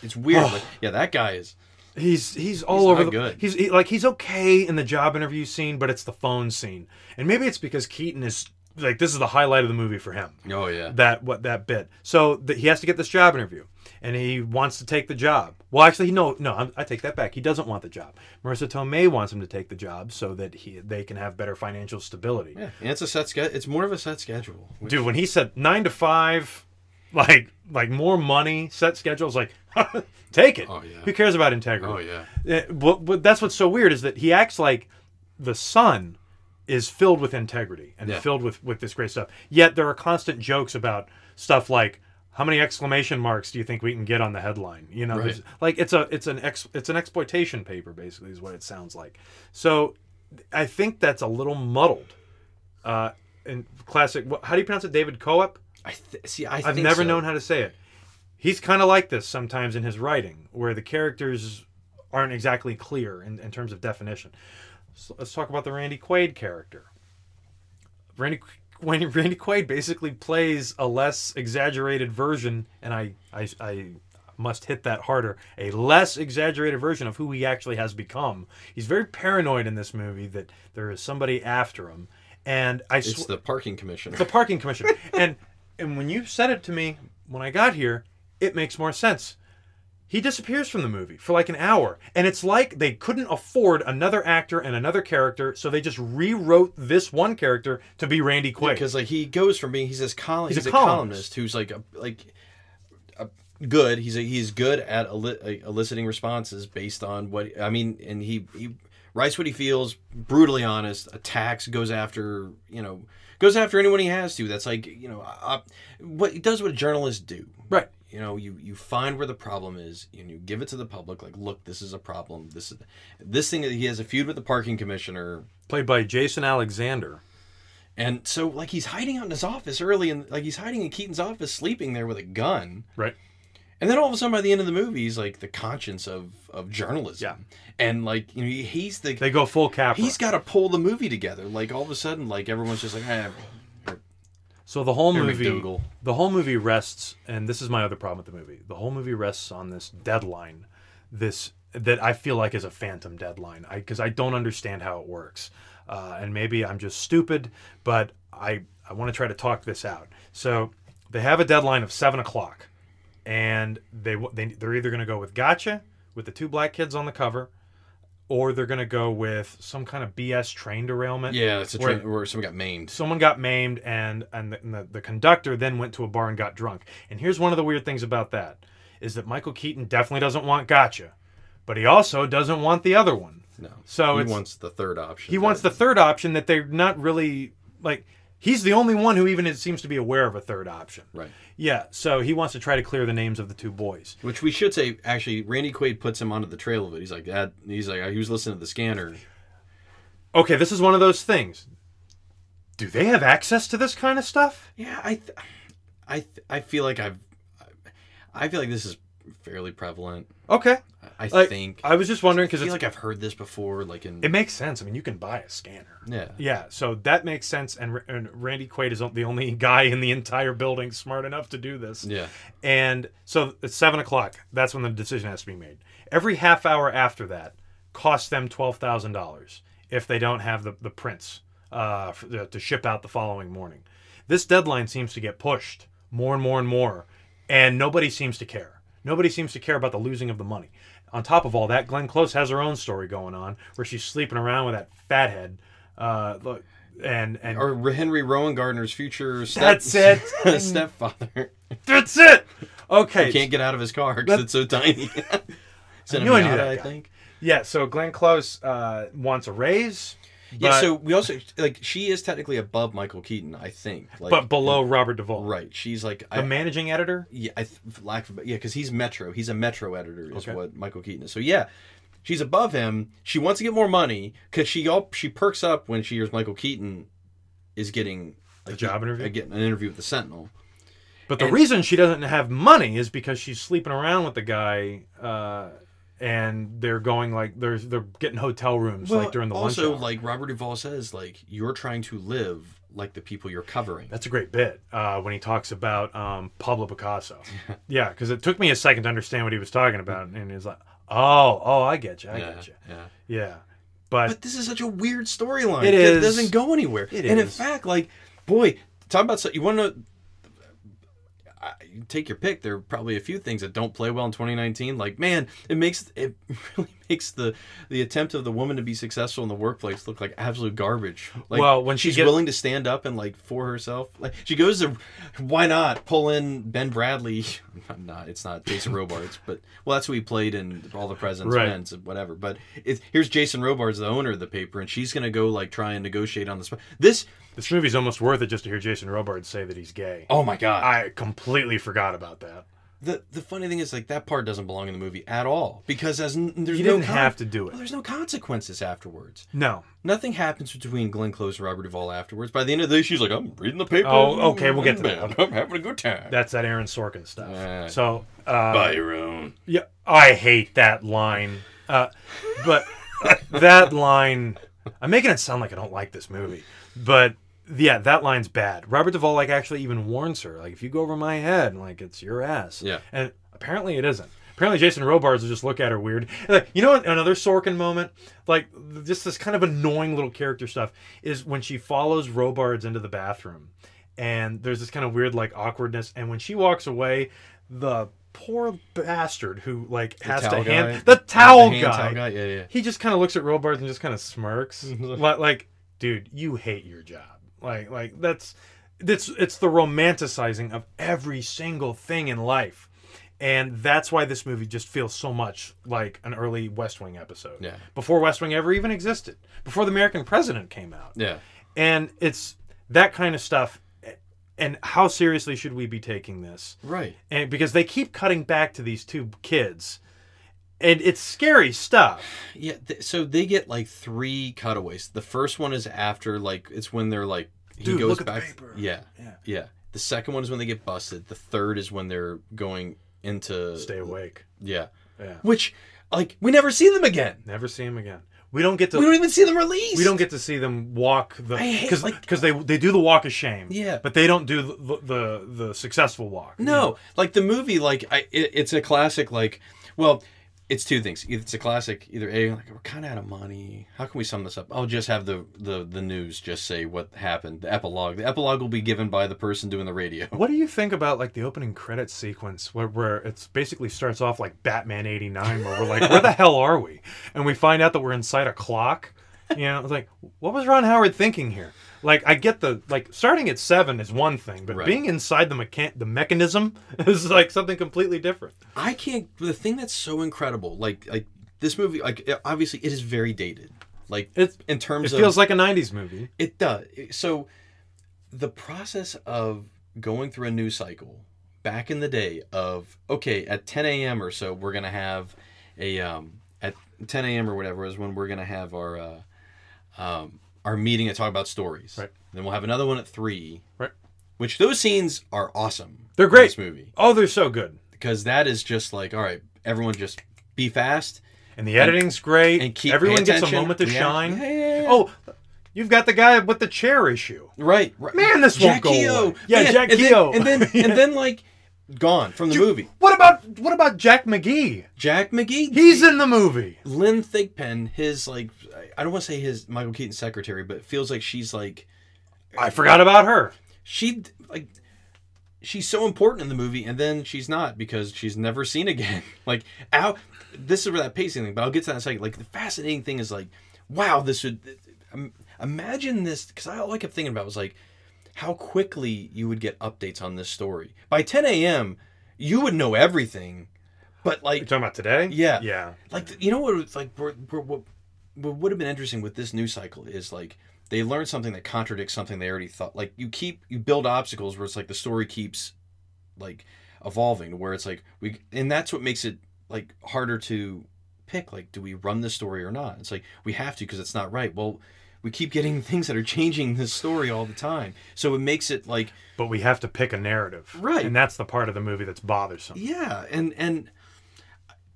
It's weird. Like, yeah, that guy is. He's he's all He's over not the good. He's he, like he's okay in the job interview scene, but it's the phone scene, and maybe it's because Keaton is like this is the highlight of the movie for him. Oh yeah. that what that bit. So th- he has to get this job interview, and he wants to take the job. Well, actually, no, no, I'm, I take that back. He doesn't want the job. Marisa Tomei wants him to take the job so that he they can have better financial stability. Yeah, and it's a set schedule. It's more of a set schedule. which- Dude, when he said nine to five, like like more money, set schedules, like take it. Oh, yeah. Who cares about integrity? Oh, yeah. Uh, but, but that's what's so weird is that he acts like the Sun is filled with integrity and Yeah. filled with with this great stuff. Yet there are constant jokes about stuff like how many exclamation marks do you think we can get on the headline? You know, Right. like it's a it's an ex, it's an exploitation paper basically is what it sounds like. So I think that's a little muddled. Uh, in classic, how do you pronounce it? David Koepp. I th- see. I I've think never so. known how to say it. He's kind of like this sometimes in his writing, where the characters aren't exactly clear in, in terms of definition. So let's talk about the Randy Quaid character. Randy Randy, Randy Quaid basically plays a less exaggerated version, and I, I I must hit that harder. A less exaggerated version of who he actually has become. He's very paranoid in this movie that there is somebody after him, and I It's the parking commissioner. the parking commission. and and when you said it to me when I got here, it makes more sense. He disappears from the movie for like an hour, and it's like they couldn't afford another actor and another character, so they just rewrote this one character to be Randy Quaid. because like he goes from being he's this col- He's he's, a a, columnist. columnist. who's like a, like a good he's a, he's good at eli- eliciting responses based on what I mean and he he writes what he feels brutally honest attacks goes after you know goes after anyone he has to that's like you know uh, what he does what journalists do Right. You know you you find where the problem is and you give it to the public like look this is a problem this is this thing he has a feud with the parking commissioner Played by Jason Alexander. and so, like, he's hiding out in his office early, and like he's hiding in Keaton's office, sleeping there with a gun. Right. And then all of a sudden, by the end of the movie, he's like the conscience of of journalism. Yeah. And like, you know, he, he's the They go full cap. he's got to pull the movie together. Like all of a sudden, like everyone's just like, eh, So the whole movie, McDougal. the whole movie rests, and this is my other problem with the movie. The whole movie rests on this deadline, this that I feel like is a phantom deadline, I because I, don't understand how it works, uh, and maybe I'm just stupid, but I I want to try to talk this out. So they have a deadline of seven o'clock, and they they they're either going to go with Gotcha with the two black kids on the cover. Or they're gonna go with some kind of BS train derailment. yeah, it's a where- train where someone got maimed. someone got maimed and and the, and the, the conductor then went to a bar and got drunk and here's one of the weird things about that is that michael keaton definitely doesn't want gotcha but he also doesn't want the other one No, so he wants the third option. he wants the third option that they're not really like he's the only one who even seems to be aware of a third option right. yeah so he wants to try to clear the names of the two boys Which we should say, actually, Randy Quaid puts him onto the trail of it. He's like, that. He's like, he was listening to the scanner. okay this is one of those things do they have access to this kind of stuff Yeah, I, th- I, th- I feel like I've, I feel like this is fairly prevalent. okay I Like, think. i was just wondering because I feel it's like I've heard this before, like in. It makes sense. I mean, you can buy a scanner. Yeah. Yeah. So that makes sense. And, R- and Randy Quaid is the only guy in the entire building smart enough to do this. Yeah. And so it's seven o'clock. That's when the decision has to be made. Every half hour after that costs them twelve thousand dollars if they don't have the the prints uh, for, the, to ship out the following morning. This deadline seems to get pushed more and more and more, and nobody seems to care. Nobody seems to care about the losing of the money. On top of all that, Glenn Close has her own story going on where she's sleeping around with that fathead. Uh, look, and and or Henry Rowengartner's future step, That's it. stepfather. That's it. Okay, He can't get out of his car because it's so tiny. It's I knew I knew that I think. Yeah, so Glenn Close uh, wants a raise. Yeah, but- so we also like she is technically above Michael Keaton, I think. Like, but below Robert Duvall. Right. She's like The managing editor? Yeah, I th- lack of yeah, because he's Metro. He's a Metro editor, is Okay. what Michael Keaton is. So yeah, she's above him. She wants to get more money because she all she perks up when she hears Michael Keaton is getting A job interview? getting an interview with the Sentinel. But the And- reason she doesn't have money is because she's sleeping around with the guy, uh, and they're going like they're they're getting hotel rooms like during the also lunch hour. like Robert Duvall says, like you're trying to live like the people you're covering. That's a great bit uh, when he talks about um, Pablo Picasso. yeah, because it took me a second to understand what he was talking about, and he's like, "Oh, oh, I get you, I Yeah, get you." yeah. yeah. But, But this is such a weird storyline. It It is. doesn't go anywhere. It and in fact, like, boy, talk about so you want to you take your pick. There are probably a few things that don't play well in 2019. Like, man, it makes it really makes the the attempt of the woman to be successful in the workplace look like absolute garbage. Like, Well, when she she's get- willing to stand up and like for herself, like she goes to, why not pull in Ben Bradlee? I'm not. It's not Jason Robards, but well, that's who he played in All the President's Right. Men, whatever. But it's here's Jason Robards, the owner of the paper, and she's gonna go like try and negotiate on the spot. This this movie's almost worth it just to hear Jason Robards say that he's gay. Oh my god! I completely forgot about that. The the funny thing is like that part doesn't belong in the movie at all because as n- there's You no didn't have to do it. Well, there's no consequences afterwards. No. Nothing happens between Glenn Close and Robert Duvall afterwards. By the end of the day, she's like, "I'm reading the paper. Oh, okay, we'll get to that. I'm having a good time." That's that Aaron Sorkin stuff. So uh, Buy your own. Yeah, I hate that line. Uh, but that line, I'm making it sound like I don't like this movie, but yeah, that line's bad. Robert Duvall like actually even warns her, like if you go over my head, like it's your ass. Yeah. and apparently it isn't. Apparently Jason Robards will just look at her weird. And, Like, you know what? Another Sorkin moment, like just this kind of annoying little character stuff, is when she follows Robards into the bathroom, and there's this kind of weird like awkwardness, and when she walks away, the poor bastard who like has to hand guy? the The towel hand guy. towel guy? Yeah, yeah. He just kind of looks at Robards and just kind of smirks, like, like, dude, you hate your job. Like, like that's that's it's the romanticizing of every single thing in life, and that's why this movie just feels so much like an early West Wing episode. Yeah. Before West Wing ever even existed, before the American President came out. Yeah. And it's that kind of stuff. And how seriously should we be taking this? Right. And because they keep cutting back to these two kids, and it's scary stuff. Yeah, th- so they get like three cutaways. The first one is after like it's when they're like he Dude, goes look at the back. paper. Yeah, Yeah. yeah. The second one is when they get busted. The third is when they're going into Stay awake. Yeah, Yeah. Which like we never see them again. Never see them again. We don't get to. We don't even see them released. We don't get to see them walk the I hate, because like- they they do the walk of shame. Yeah. but they don't do the the, the successful walk. No, like the movie, like I, it, it's a classic. Like, well, it's two things. It's a classic. Either a like we're kind of out of money. How can we sum this up? I'll just have the the the news just say what happened. The epilogue. The epilogue will be given by the person doing the radio. What do you think about like the opening credit sequence where, where it's basically starts off like Batman '89, where we're like, where the hell are we? And we find out that we're inside a clock. You know, it's like, what was Ron Howard thinking here? Like, I get the like starting at seven is one thing, but Right. being inside the mechan- the mechanism is like something completely different. I can't. The thing that's so incredible, like like this movie, like obviously it is very dated. Like It's in terms it of feels like a '90s movie. It does. So the process of going through a news cycle back in the day of okay at 10 a.m. or so we're gonna have a um, at 10 a.m. or whatever is when we're gonna have our uh, um, our meeting to talk about stories. Right. Then we'll have another one at three. Right. Which those scenes are awesome. They're in great. This movie Oh, they're so good. because that is just like all right, everyone just be fast. And the editing's great. and keep- Everyone gets a moment to react. shine. Yeah, yeah, yeah. Oh, you've got the guy with the chair issue. Right, right. Man, this Jack won't go Keogh. away. Yeah, Man, Jack and Keogh. Then, and then and then like gone from the movie. What about what about Jack McGee? Jack McGee. He's in the movie. Lynn Thigpen, his like I don't want to say his Michael Keaton secretary, but it feels like she's like I forgot about her. she like she's so important in the movie and then she's not because she's never seen again. like out this is where that pacing thing, but I'll get to that in a second. Like the fascinating thing is like, wow, this would um, Imagine this, because I all I kept thinking about was like how quickly you would get updates on this story. By 10 a.m., you would know everything. But like, You're talking about today? yeah, Yeah. Like you know what? It's like what, what what would have been interesting with this news cycle is like they learn something that contradicts something they already thought. Like you keep you build obstacles where it's like the story keeps like evolving to where it's like we and that's what makes it like harder to pick. Like, do we run the story or not? It's like we have to because it's not right. Well. We keep getting things that are changing the story all the time, so it makes it like But we have to pick a narrative. Right. And that's the part of the movie that's bothersome. Yeah, and and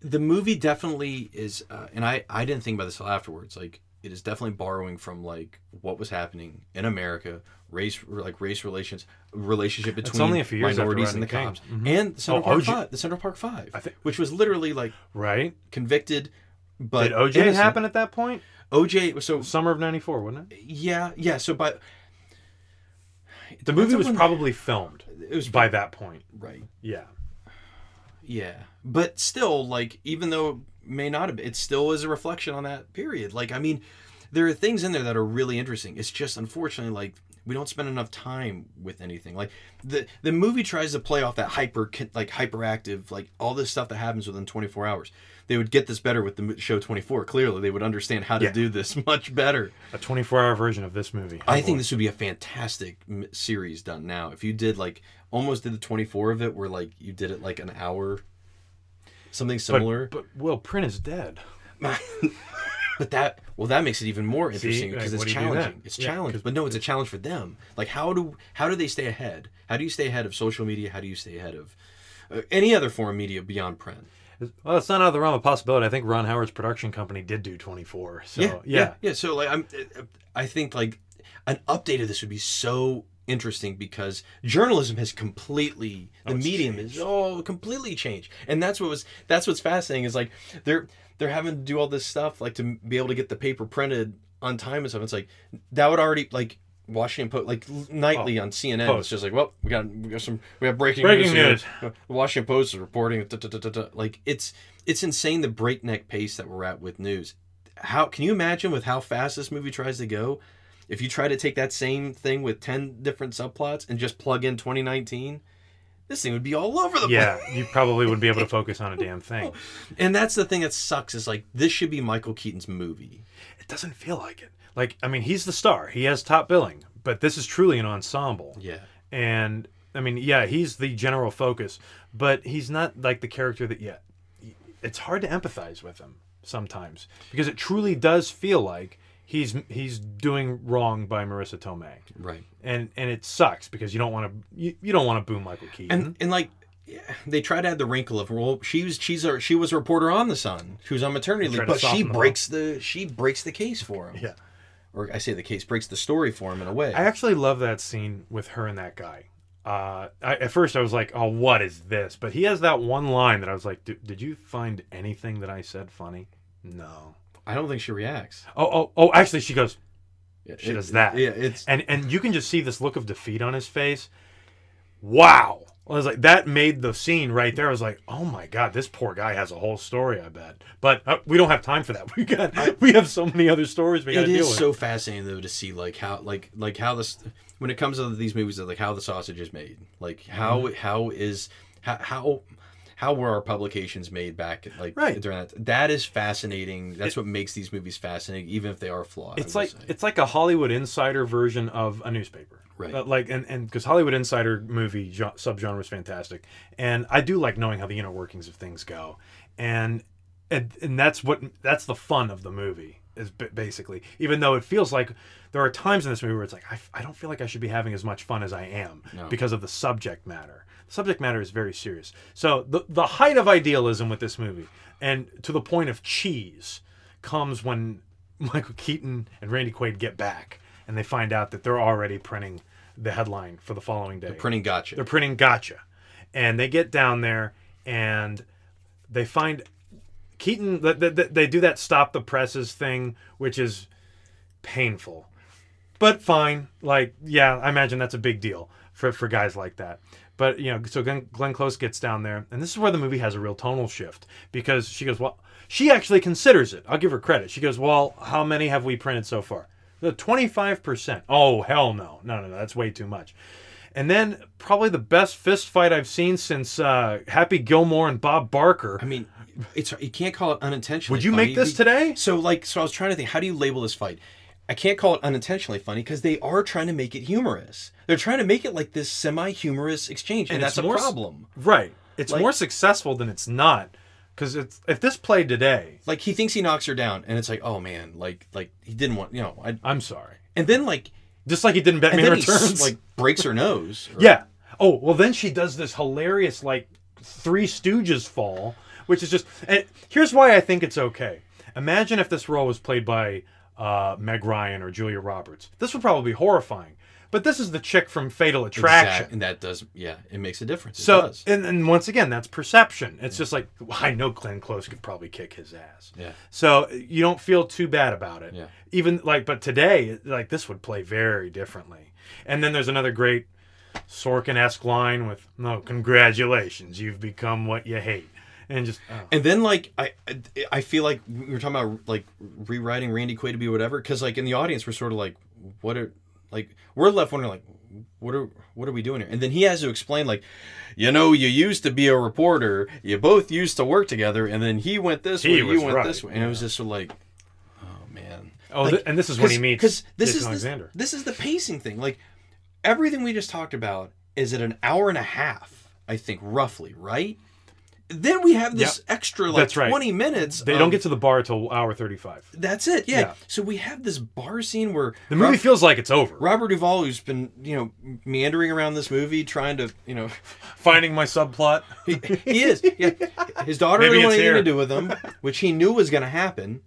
the movie definitely is, uh, and I I didn't think about this till afterwards. Like it is definitely borrowing from like what was happening in America, race like race relations, relationship It's between only a few years minorities and the cops, Mhm. and Central Oh, Park OJ Five, the Central Park Five, think- which was literally like Right. convicted, but Did OJ innocent. happen at that point? OJ, so Summer of '94, wasn't it? yeah, yeah. So by The movie was probably filmed. It was by that point. right. Yeah. Yeah, but still, like, even though it may not have, been, it still is a reflection on that period. Like, I mean, there are things in there that are really interesting. It's just unfortunately like we don't spend enough time with anything. Like the the movie tries to play off that hyper like hyperactive like all this stuff that happens within 24 hours. They would get this better with the show 24. Clearly, they would understand how to Yeah. do this much better. A 24-hour version of this movie. I think this would be a fantastic m- series done now. If you did like almost did the 24 of it, where like you did it like an hour, something similar. But, but Will Print is dead. But that well, that makes it even more interesting like, because what it's do you do then? challenging. It's Yeah, challenging, but no, it's a challenge for them. Like how do how do they stay ahead? How do you stay ahead of social media? How do you stay ahead of uh, any other form of media beyond print? Well, it's not out of the realm of possibility. I think Ron Howard's production company did do 24. So, yeah, yeah. yeah, So like I'm, uh, I think like an update of this would be so interesting because journalism has completely the Oh, medium is oh completely changed, and that's what was that's what's fascinating is like they're they're having to do all this stuff like to be able to get the paper printed on time and stuff. It's like that would already like. Washington Post, like nightly oh, on CNN, Post. it's just like, well, we got we got some we have breaking, Breaking news. news. The Washington Post is reporting. da, da, da. Like it's it's insane the breakneck pace that we're at with news. How can you imagine with how fast this movie tries to go? If you try to take that same thing with ten different subplots and just plug in 2019, this thing would be all over the Yeah, place. Yeah, you probably wouldn't be able to focus on a damn thing. And that's the thing that sucks is like this should be Michael Keaton's movie. It doesn't feel like it. Like, I mean, he's the star. He has top billing, but this is truly an ensemble. Yeah. And I mean, yeah, he's the general focus, but he's not like the character that yet. It's hard to empathize with him sometimes because it truly does feel like he's he's doing wrong by Marisa Tomei. Right. And and it sucks because you don't want to you, you don't want to boo Michael Keaton. And and like yeah, they try to add the wrinkle of well, she was she's a she was a reporter on the Sun. She was on maternity leave, but she breaks the she breaks the case for him. Yeah. Or I say the case breaks the story for him in a way. I actually love that scene with her and that guy. Uh, I, at first, I was like, "Oh, what is this?" But he has that one line that I was like, "Did did you find anything that I said funny?" No. I don't think she reacts. Oh, oh, oh! Actually, she goes. Yeah, she it- does that. yeah, it's- and and you can just see this look of defeat on his face. Wow! I was like, that made the scene right there. I was like, oh my god, this poor guy has a whole story. I bet, but uh, we don't have time for that. We got we have so many other stories we got to deal is with. so fascinating though to see like how like like how this when it comes to these movies like how the sausage is made like how Mhm. how is how how how were our publications made back like Right. during that that is fascinating that's what makes these movies fascinating even if they are flawed It's like say. it's like a Hollywood Insider version of a newspaper, Right. Uh, like and and because Hollywood Insider movie gen- subgenre is fantastic, and I do like knowing how the inner workings of things go, and and, and that's what that's the fun of the movie is basically. Even though it feels like there are times in this movie where it's like I, I don't feel like I should be having as much fun as I am No. because of the subject matter. Subject matter is very serious. So the the height of idealism with this movie, and to the point of cheese, comes when Michael Keaton and Randy Quaid get back and they find out that they're already printing the headline for the following day. They're printing gotcha They're printing gotcha. And they get down there and they find Keaton, th- th- th- they do that stop the presses thing, which is painful. But fine. Like, yeah, I imagine that's a big deal for, for guys like that. But, you know, so Glenn, Glenn Close gets down there, and this is where the movie has a real tonal shift because she goes, Well, she actually considers it. I'll give her credit. She goes, Well, how many have we printed so far? The twenty five percent. Oh hell no, no, no, no, that's way too much. And then probably the best fist fight I've seen since uh, Happy Gilmore and Bob Barker. I mean, it's you can't call it unintentional. Would you funny. make this today? So like, so I was trying to think, how do you label this fight? I can't call it unintentionally funny because they are trying to make it humorous. They're trying to make it like this semi-humorous exchange, and, it's that's a problem. right? It's Like- more successful than it's not. Because it's if this played today, Like he thinks he knocks her down, and it's like, oh man, like like he didn't want, you know. I, I'm sorry. and then like, just like he didn't bet me then he returns. like breaks her nose. or- Yeah. Oh well, then she does this hilarious like Three Stooges fall, which is just. And here's why I think it's okay. Imagine if this role was played by uh, Meg Ryan or Julia Roberts. This would probably be horrifying. But this is the chick from Fatal Attraction. Exact- and that does, yeah, it makes a difference. It So, does. and, and once again, that's perception. It's just like I know Glenn Close could probably kick his ass. Yeah. So you don't feel too bad about it. Yeah. Even like, but today, like this would play very differently. And then there's another great Sorkin-esque line with, "No, congratulations, you've become what you hate," and just oh. And then like I I- feel like we were talking about like rewriting Randy Quaid to be whatever because like in the audience we're sort of like what are like we're left wondering like what are what are we doing here? And then he has to explain like you know you used to be a reporter you both used to work together and then he went this He way you went right, this way. And it was just sort of like oh man. Oh, Like, th- and this is when he 'cause- meets 'cause this is Alexander. This, this is the pacing thing. Like everything we just talked about is at an hour and a half I think roughly right then we have this Yep. extra like That's right. 20 minutes They of- don't get to the bar till hour thirty-five. that's it. Yeah. Yeah. So we have this bar scene where The movie feels like it's over. Robert Duvall, who's been you know meandering around this movie, trying to you know Finding my subplot. he, he is. Yeah. His daughter Maybe didn't want it's anything to do with him, which he knew was going to happen.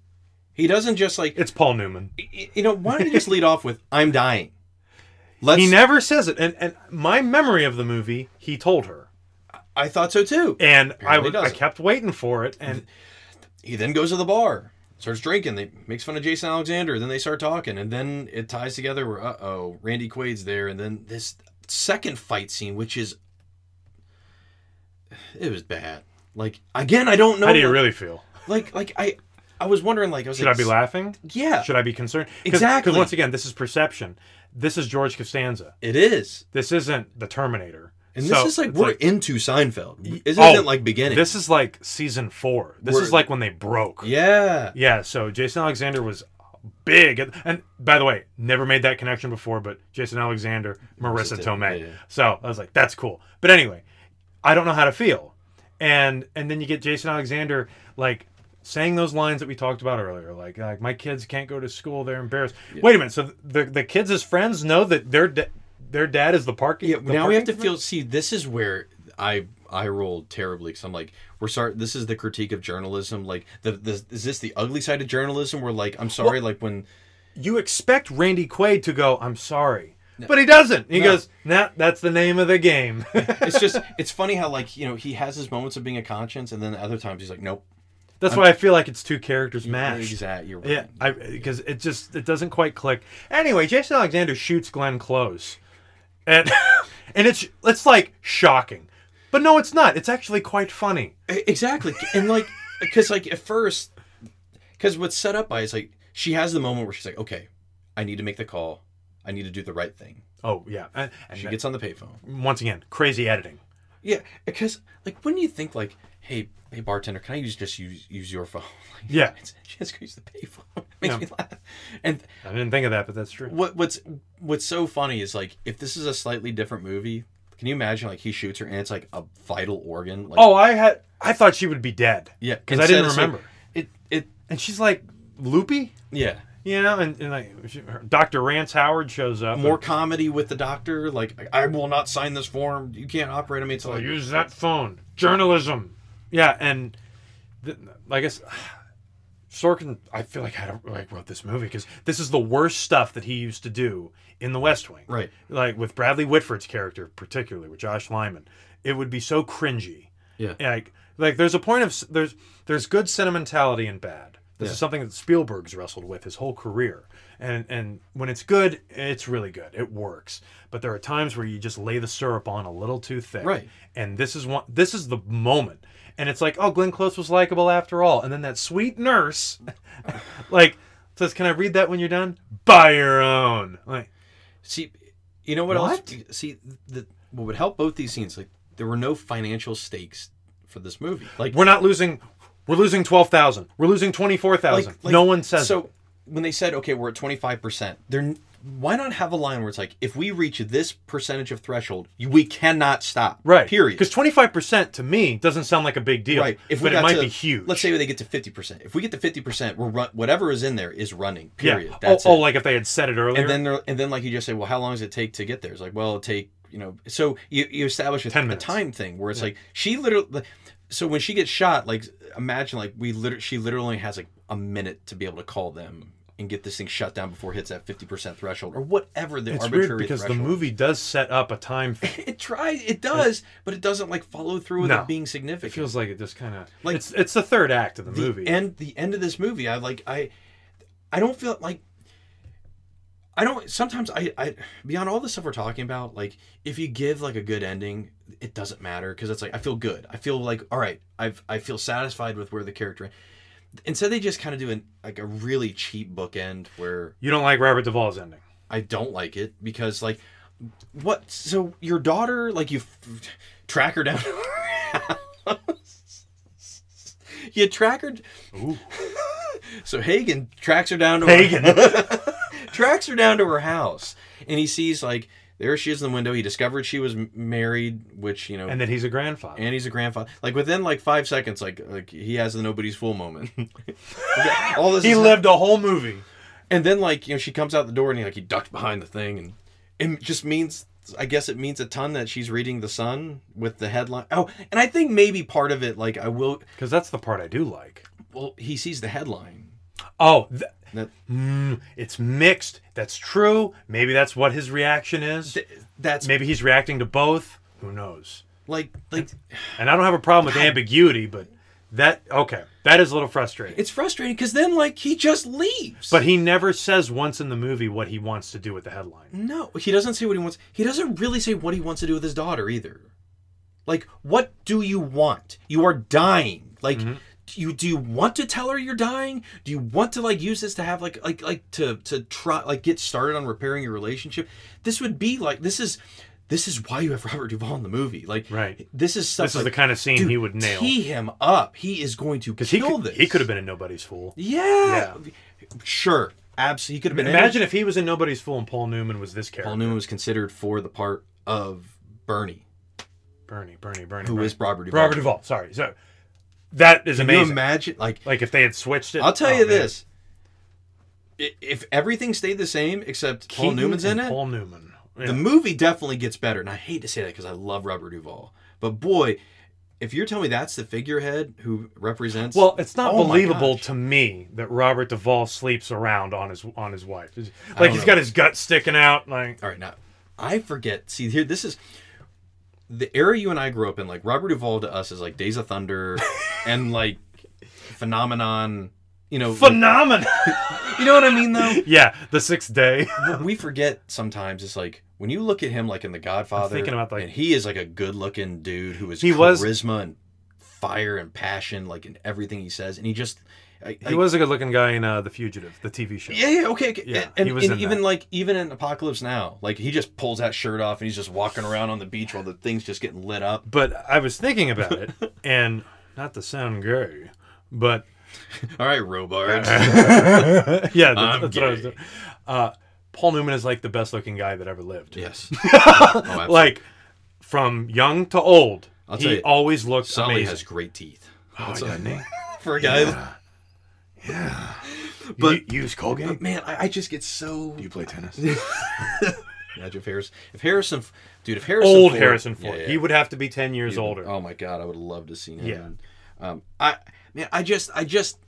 He doesn't just like It's Paul Newman. you know. Why don't you just lead off with "I'm dying"? Let's. he never says it, and and my memory of the movie, he told her, I thought so too. and I Apparently was I kept waiting for it, and He then goes to the bar, starts drinking. They makes fun of Jason Alexander. Then they start talking, and then it ties together. Where uh oh, Randy Quaid's there, and then this second fight scene, which is it was bad. Like again, I don't know. how do you what- really feel? like? Like I, I was wondering. Like I was Should like, I be laughing? Yeah, Should I be concerned? Exactly. Because once again, this is perception. This is George Costanza. It is, This isn't the Terminator. And So, this is like we're into Seinfeld. This Oh, isn't like beginning. This is like season four. This We're- is like when they broke. yeah, Yeah, so Jason Alexander was big. And by the way, never made that connection before, but Jason Alexander, Marisa Tomei. Tomei, yeah. So I was like, that's cool. But anyway, I don't know how to feel. And and then you get Jason Alexander like saying those lines that we talked about earlier, like like my kids can't go to school, they're embarrassed. Wait a minute, so the the kids as friends know that their da- their dad is the parking. yeah. the Now we have to feel. See, this is where I I rolled terribly because I'm like, we're sorry. This is the critique of journalism. Like, the, the is this the ugly side of journalism? Where like, I'm sorry. like when you expect Randy Quaid to go, I'm sorry. But he doesn't. He No. goes, nah, that's the name of the game. it's just it's funny how like you know he has his moments of being a conscience, and then other times he's like, nope. That's I'm- why I feel like it's two characters mashed. Exactly. You're right. Yeah, I because it just it doesn't quite click. Anyway, Jason Alexander shoots Glenn Close, and and it's it's like shocking, but no, it's not. It's actually quite funny. Exactly. And like, because like at first, because what's set up by is like she has the moment where she's like, okay, I need to make the call. I need to do the right thing. Oh yeah, and, and She that- gets on the payphone. once again crazy editing. Yeah, because like when you think like, hey, hey bartender, can I use just use use your phone? Like, Yeah. it's- she has to use the payphone. It makes Yeah. me laugh. And I didn't think of that, but that's true. what what's what's so funny is like if this is a slightly different movie, can you imagine like he shoots her and it's like a vital organ? Like, Oh, I had I thought she would be dead. Yeah, because I didn't it's like- remember. it it And she's like loopy, yeah. you know, and, and like she, her- Dr. Rance Howard shows up. More and, comedy with the doctor, like I will not sign this form. You can't operate on me until Oh, I use that phone. Journalism. Yeah, and th- I guess Sorkin, I feel like had a, like wrote this movie because this is the worst stuff that he used to do in The West Wing. Right. Like with Bradley Whitford's character, particularly with Josh Lyman, it would be so cringy. Yeah. Like like there's a point of there's there's good sentimentality and bad. This Yeah. is something that Spielberg's wrestled with his whole career. And and when it's good, it's really good. It works. But there are times where you just lay the syrup on a little too thick. Right. And this is one this is the moment. And it's like, oh, Glenn Close was likable after all. And then that sweet nurse, like says, "Can I read that when you're done?" Buy your own. Like, See, you know what, What? else? See, the, what would help both these scenes? Like, there were no financial stakes for this movie. Like, we're not losing. We're losing twelve thousand. We're losing twenty four thousand. like- no one says so. it. When they said, "Okay, we're at twenty five percent," they're why not have a line where it's like, "If we reach this percentage of threshold, we cannot stop." Right. Period. Because twenty five percent to me doesn't sound like a big deal. Right. If but it might to- be huge. Let's say they get to fifty percent. If we get to fifty percent, we're run, whatever is in there is running. Period. Yeah. That's oh, it. oh, like if they had said it earlier. and then they're, and then like you just say, well, how long does it take to get there? It's like, well, it'll take you know. So you you establish a, 10 a time thing where it's Yeah. like she literally. So when she gets shot, like imagine like we literally she literally has like a minute to be able to call them and get this thing shut down before it hits that fifty percent threshold or whatever the it's arbitrary weird because threshold. the movie does set up a time. It tries it does, but it doesn't like follow through with No. it being significant. It feels like it just kind of Like- like it's it's the third act of the, the movie. and the end of this movie i like i i don't feel like i don't sometimes i i beyond all the stuff we're talking about like if you give like a good ending it doesn't matter because it's like i feel good i feel like all right i've i feel satisfied with where the character instead they just kind of do an like a really cheap bookend where you don't like Robert Duvall's ending. I don't like it because like what so your daughter like you f- track her down to her house. you track her so Hagen tracks her down to Hagen. her tracks her down to her house and he sees like there she is in the window he discovered she was married which you know And that he's a grandfather. and he's a grandfather like within like five seconds like like he has the nobody's fool moment all this he lived a whole movie. and then like you know she comes out the door and he like he ducked behind the thing and it just means I guess it means a ton that she's reading the Sun with the headline. Oh, and I think maybe part of it like I will Because that's the part I do like. well he sees the headline. Oh, th- That mm, it's mixed. That's true. Maybe that's what his reaction is. that's Maybe he's reacting to both. Who knows? like like And I don't have a problem with ambiguity, but that okay, that is a little frustrating. it's frustrating because then like he just leaves. But he never says once in the movie what he wants to do with the headline. No, he doesn't say what he wants. He doesn't really say what he wants to do with his daughter either. Like, what do you want? You are dying. Like, Mm-hmm. Do you do you want to tell her you're dying? Do you want to like use this to have like like like to to try like get started on repairing your relationship? This would be like this is this is why you have Robert Duvall in the movie. Like, Right. This is stuff This is like, the kind of scene dude, he would nail. Tee him up. He is going to Because he kill could, this. he could have been in Nobody's Fool. Yeah. Sure. Absolutely. He could have been. Imagine if he was in Nobody's Fool and Paul Newman was this character. Paul Newman was considered for the part of Bernie. Bernie, Bernie, Bernie. Who Bernie. is Robert Duvall. Robert Duvall. Sorry. So that is Can amazing. you imagine? Like, like if they had switched it. I'll tell oh, you man. this: if everything stayed the same except Paul Newman's in it, Paul Newman. Yeah. the movie definitely gets better. And I hate to say that because I love Robert Duvall, but boy, if you're telling me that's the figurehead who represents, Well, it's not Oh believable to me that Robert Duvall sleeps around on his on his wife. Like he's know. got his gut sticking out. Like All right, now I forget. See here, this is the era you and I grew up in. Like Robert Duvall to us is like Days of Thunder and like Phenomenon. You know, like- phenomenon. you know what I mean though. yeah, the sixth day. we forget sometimes it's like when you look at him like in The Godfather, thinking about, like- and he is like a good-looking dude who is He was- charisma and fire and passion, like in everything he says, and he just I, he was a good looking guy in uh, The Fugitive, the TV show. Yeah, yeah, okay, okay. Yeah, and, he was and even that. like even in Apocalypse Now, like he just pulls that shirt off and he's just walking around on the beach while the thing's just getting lit up. But I was thinking about it, and not to sound gay, but All right, Robards. yeah, that's, what I was doing. Uh, Paul Newman is like the best looking guy that ever lived. Yes. Oh, like from young to old, I'll he you, always looked Sully amazing. has great teeth. Oh, doesn't for a guy. Yeah. Yeah. But But you use Colgate. But man, I, I just get so. Do you play tennis? Imagine if Harris, if Harrison, dude, if Harrison, Old Ford, Harrison Ford. Yeah, yeah. He would have to be ten years He'd- older. Oh my god, I would love to see him. Yeah. Um, I man, I just, I just,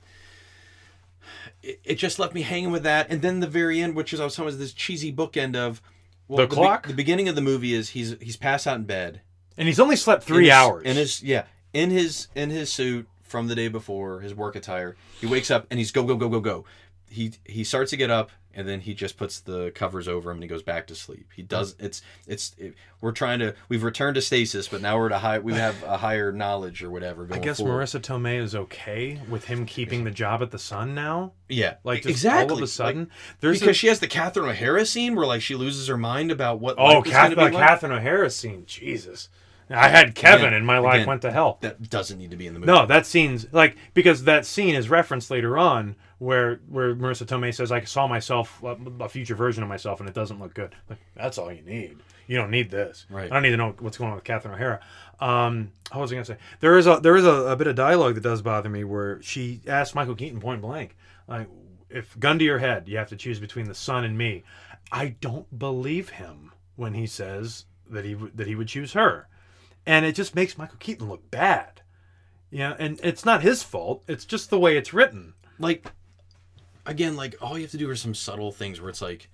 it, it just left me hanging with that, and then the very end, which is I was talking about this cheesy bookend of The be- clock? the beginning of the movie is he's he's passed out in bed, And he's only slept in three his- hours. in his yeah, in his in his suit from the day before, his work attire. He wakes up and he's go go go go go. He he starts to get up. and then he just puts the covers over him and he goes back to sleep. He does. Mm. It's it's. It, we're trying to. We've returned to stasis, but now we're at a high. We have a higher knowledge or whatever. I guess forward. Marisa Tomei is okay with him keeping the job at the Sun now. Yeah, like exactly. all of a sudden, Like, there's because a- she has the Catherine O'Hara scene where like she loses her mind about what. Oh, life is Kath- gonna the be like. Catherine O'Hara scene. Jesus. I had Kevin Again- and my life again, went to hell. That doesn't need to be in the movie. No, that scene's like because that scene is referenced later on where where Marisa Tomei says, "I saw myself a, a future version of myself, and it doesn't look good." Like that's all you need. You don't need this. Right. I don't need to know what's going on with Catherine O'Hara. Um, what was I going to say? There is a there is a, a bit of dialogue that does bother me where she asks Michael Keaton point blank, like, "If gun to your head, you have to choose between the sun and me." I don't believe him when he says that he that he would choose her, and it just makes Michael Keaton look bad. Yeah, and it's not his fault. It's just the way it's written. like again like all you have to do are some subtle things where it's like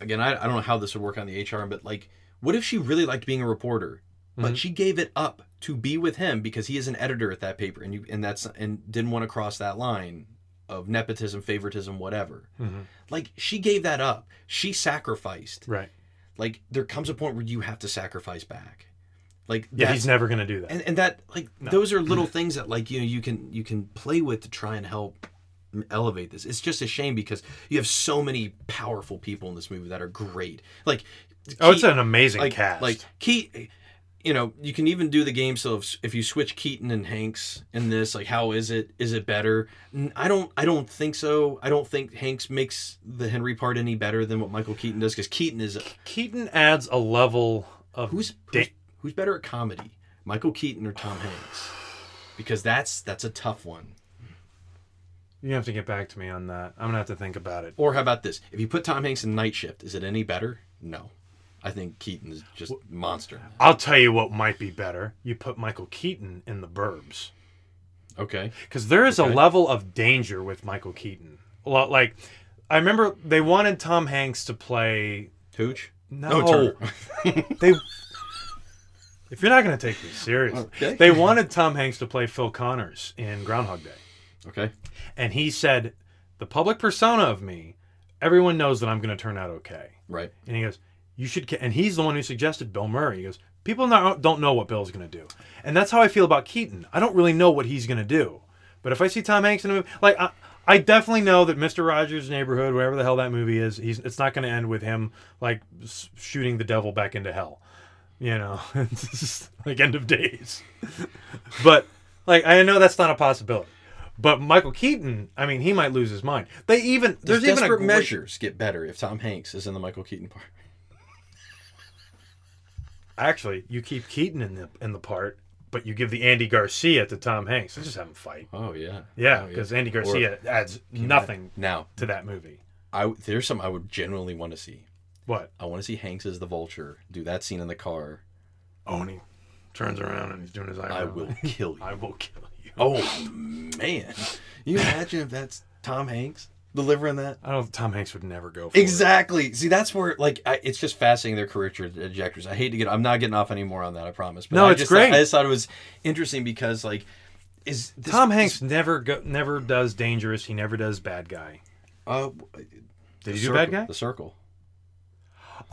again I, I don't know how this would work on the hr but like what if she really liked being a reporter but Mhm. she gave it up to be with him because he is an editor at that paper and you and that's and didn't want to cross that line of nepotism favoritism whatever Mhm. like she gave that up she sacrificed Right. like there comes a point where you have to sacrifice back like Yeah, he's never going to do that. and, and that like No. those are little things that like you know you can you can play with to try and help elevate this it's just a shame because you have so many powerful people in this movie that are great like Oh, it's an amazing like, cast. like Keat you know you can even do the game so if, if you switch keaton and hanks in this like how is it is it better I don't i don't think so i don't think hanks makes the henry part any better than what michael keaton does because keaton is Keaton adds a level of who's who's, who's better at comedy michael keaton or tom hanks because that's that's a tough one You have to get back to me on that. I'm gonna have to think about it. or how about this if you put tom hanks in night shift is it any better no i think keaton is just monster I'll tell you what might be better. You put Michael Keaton in the Burbs. okay Because there is Okay. a level of danger with Michael Keaton. A lot like I remember they wanted Tom Hanks to play Hooch. No, Turner. they. If you're not going to take this seriously, Okay. they wanted Tom Hanks to play Phil Connors in Groundhog Day. Okay. And he said, "The public persona of me, everyone knows that I'm going to turn out okay." Right. And he goes, "You should." And he's the one who suggested Bill Murray. He goes, "People not, don't know what Bill's going to do," and that's how I feel about Keaton. I don't really know what he's going to do, but if I see Tom Hanks in a movie, like I, I definitely know that Mister Rogers' Neighborhood, whatever the hell that movie is, he's it's not going to end with him like s- shooting the devil back into hell. You know, it's just like end of days. but like I know that's not a possibility. But Michael Keaton, I mean, he might lose his mind. They even Does there's even a desperate great- measures get better if Tom Hanks is in the Michael Keaton part? Actually, you keep Keaton in the in the part, but you give the Andy Garcia to Tom Hanks. Let's just have him fight. Oh yeah, Yeah, Oh, because Andy Garcia Or- adds nothing now to that movie. I there's some I would genuinely want to see. What? I want to see Hanks as the Vulture do that scene in the car. Oh, and he turns around and he's doing his eyebrow. I will kill you. I will kill you. Oh man, you imagine if that's Tom Hanks delivering that? I don't. know. Tom Hanks would never go. For Exactly. See, that's where like I, it's just fascinating their career trajectories. I hate to get. I'm not getting off anymore on that. I promise. But No, I it's just, great. I just thought it was interesting because like, is it. this, Tom Hanks never go, never does dangerous. He never does bad guy. Uh, Did he do bad guy? The circle.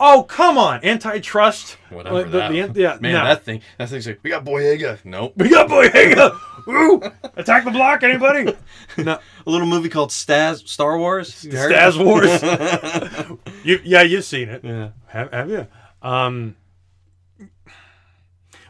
Oh come on, antitrust. Whatever Like, the- that. the- yeah, man, no. that thing. That thing's like we got Boyega. Nope. We got Boyega. Ooh, attack the block, anybody? No, A little movie called Stas Star Wars. You heard? Stas Wars. you, yeah, you've seen it. Yeah. Have, have you? Um,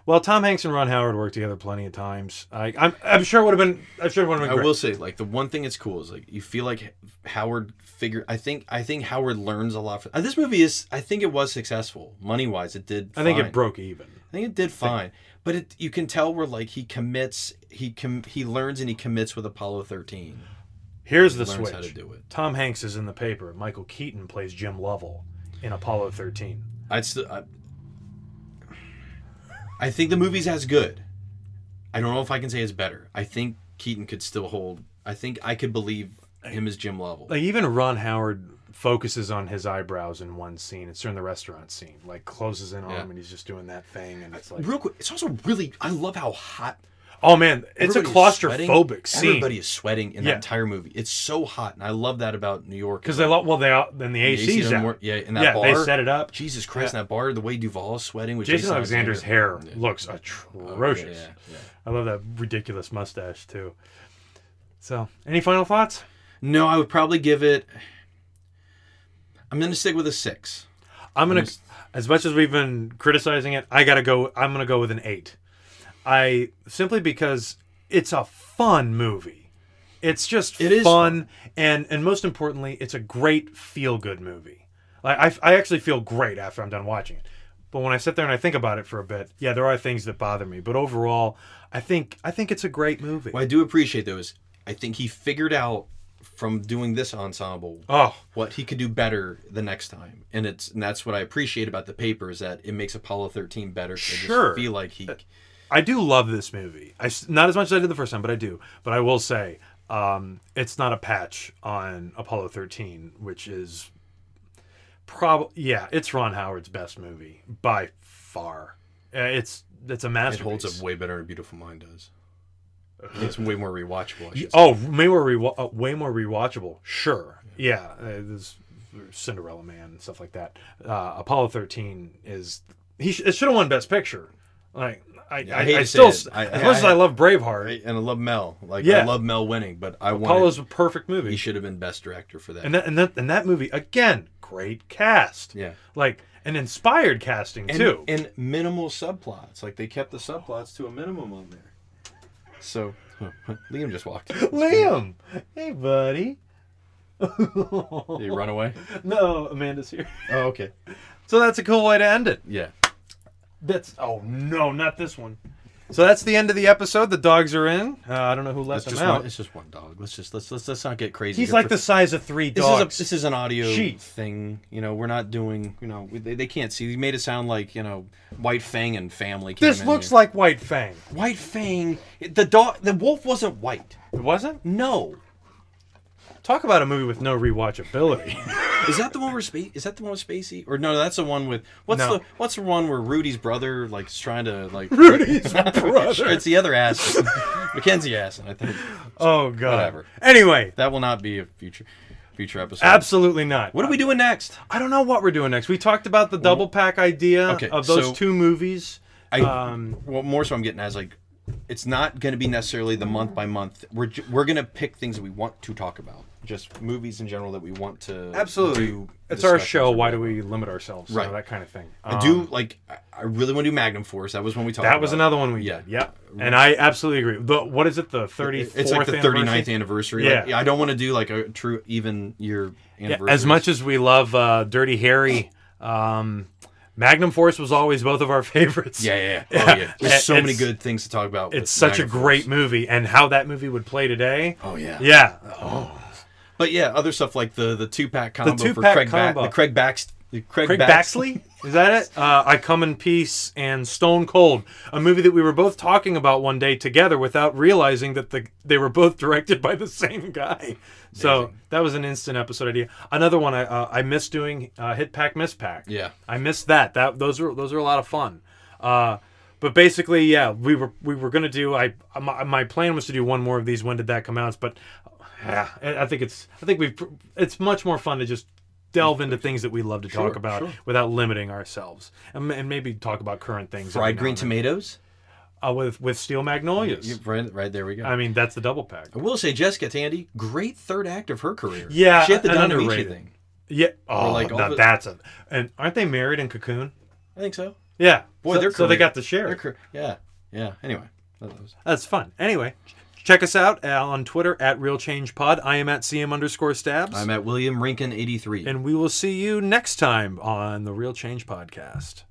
well, Tom Hanks and Ron Howard worked together plenty of times. I, I'm, I'm sure it would have been. I'm sure it would have been. I great. will say, like the one thing that's cool is like you feel like Howard figured. I think I think Howard learns a lot. From, uh, this movie is. I think it was successful money wise. It did. I think it broke even. I think it did fine, but it you can tell where like he commits. He com, he learns and he commits with Apollo thirteen. Here's He the switch. how to do it. Tom Hanks is in the paper. Michael Keaton plays Jim Lovell in Apollo 13. I'd still. I, think the movie's as good. I don't know if I can say it's better. I think Keaton could still hold. I think I could believe him as Jim Lovell. Like even Ron Howard focuses on his eyebrows in one scene. It's during the restaurant scene. Like closes in on Yeah. him and he's just doing that thing, and it's like Real quick, it's also really. I love how hot. Oh man, it's a Everybody sweating. claustrophobic scene. Everybody is sweating in Yeah. that entire movie. It's so hot, and I love that about New York. because they lo- well they out then the AC's doesn't out. work- Yeah, in that yeah, bar. they set it up. Jesus Christ, Yeah. in that bar, the way Duvall is sweating with Jason, Jason, Alexander's hair Yeah. looks oh, atrocious. yeah, yeah. I love that ridiculous mustache too. So, any final thoughts? No, I would probably give it. I'm gonna stick with a six. I'm gonna, as much as we've been criticizing it, I gotta go. I'm gonna go with an eight. I simply because it's a fun movie. It's just It is fun, and and most importantly, it's a great feel good movie. Like I, I actually feel great after I'm done watching it. But when I sit there and I think about it for a bit, yeah, there are things that bother me. But overall, I think I think it's a great movie. What I do appreciate those. I think he figured out from doing this ensemble Oh. what he could do better the next time, and it's and that's what I appreciate about the paper is that it makes Apollo 13 better. 'cause I just Sure. feel like he. Uh, I do love this movie. I not as much as I did the first time, but I do. But I will say, um, it's not a patch on Apollo 13, which is probably yeah, it's Ron Howard's best movie by far. Uh, It's it's a It masterpiece. holds up way better than Beautiful Mind does. It's way more rewatchable. I should say. Oh, way more rewa- uh, way more rewatchable. Sure, yeah. uh, there's Cinderella Man and stuff like that. Uh, Apollo 13 is he. Sh- it should have won Best Picture. Like I, I, I say still, it. I- as I- much as I- I love Braveheart, Right, and I love Mel. Like Yeah. I love Mel winning, but I want Apollo's a perfect movie. He should have been best director for that. And that, and that and that movie again, great cast. Yeah. like an inspired casting and, too. and minimal subplots. Like they kept the subplots to a minimum on there. So Liam just walked. in. Liam, hey buddy. Did he run away? No, Amanda's here. Oh, okay. So that's a cool way to end it. Yeah. That's oh no, not this one. So that's the end of the episode. The dogs are in. Uh, I don't know who let That's them just out. one, it's just one dog. Let's just let's let's let's not get crazy. He's here like for- the size of three This dogs. is a, this is an audio Sheep. thing. You know, we're not doing. You know, we- they, they can't see. He made it sound like you know, White Fang and family. Came This in looks here. like White Fang. White Fang. The dog. The wolf wasn't white. It wasn't. No. Talk about a movie with no rewatchability. Is that the one where Space? Is that the one with Spacey? Or no, that's the one with what's No. the what's the one where Rudy's brother like is trying to like Rudy's brother. Sure, it's the other ass, Mackenzie Astin, I think. Oh god. Whatever. Anyway, That will not be a future future episode. absolutely not. What are we doing next? I don't know what we're doing next. We talked about the double pack idea Okay, of those so- two movies. I um, well, more so I'm getting as like it's not going to be necessarily the month by month. We're we're going to pick things that we want to talk about, just movies in general that we want to absolutely. do It's our show. Why do we limit ourselves? You know, Right. that kind of thing. I do Um, like. I- really want to do Magnum Force. That was when we talked. That was about. another one we Yeah. did. Yeah. And I absolutely agree. The, what is it? The 34th It's like the 39th anniversary. Yeah. Like, I don't want to do like a true even year Yeah, anniversary. as much as we love uh, Dirty Harry, um, Magnum Force was always both of our favorites. Yeah, yeah, yeah. Oh, yeah. There's so many good things to talk about. It's such a great Force. movie, and how that movie would play today. Oh yeah. Yeah. Oh. But yeah, other stuff like the the two pack combo for two-pack Craig Ba- the Craig Bax the Craig, Craig Bax- Baxley? Is that it? Uh, I Come in Peace and Stone Cold, a movie that we were both talking about one day together without realizing that the they were both directed by the same guy. So that was an instant episode idea. Another one I uh, I miss doing uh, Hit Pack Miss Pack. Yeah. I missed that. That those are those are a lot of fun. Uh, but basically, yeah, we were we were gonna do. I my, my plan was to do one more of these. When did that come out? But yeah, I think it's I think we've it's much more fun to just delve into things that we love to talk Sure, about sure. without limiting ourselves, and, and maybe talk about current things. fried green tomatoes. uh, with with steel magnolias. You- Right, right there we go. I mean, that's the double pack. I will say Jessica Tandy, great third act of her career. Yeah, she had the Don thing. Yeah. Oh, like now the- that's a. And aren't they married in Cocoon? I think so. Yeah. Boy, so, so they got to share. their yeah, yeah. Anyway, that was- That's fun. Anyway, check us out uh, on Twitter at Real Change Pod. I am at CM underscore stabs. I'm at William Rinkin eighty three. and we will see you next time on the Real Change Podcast.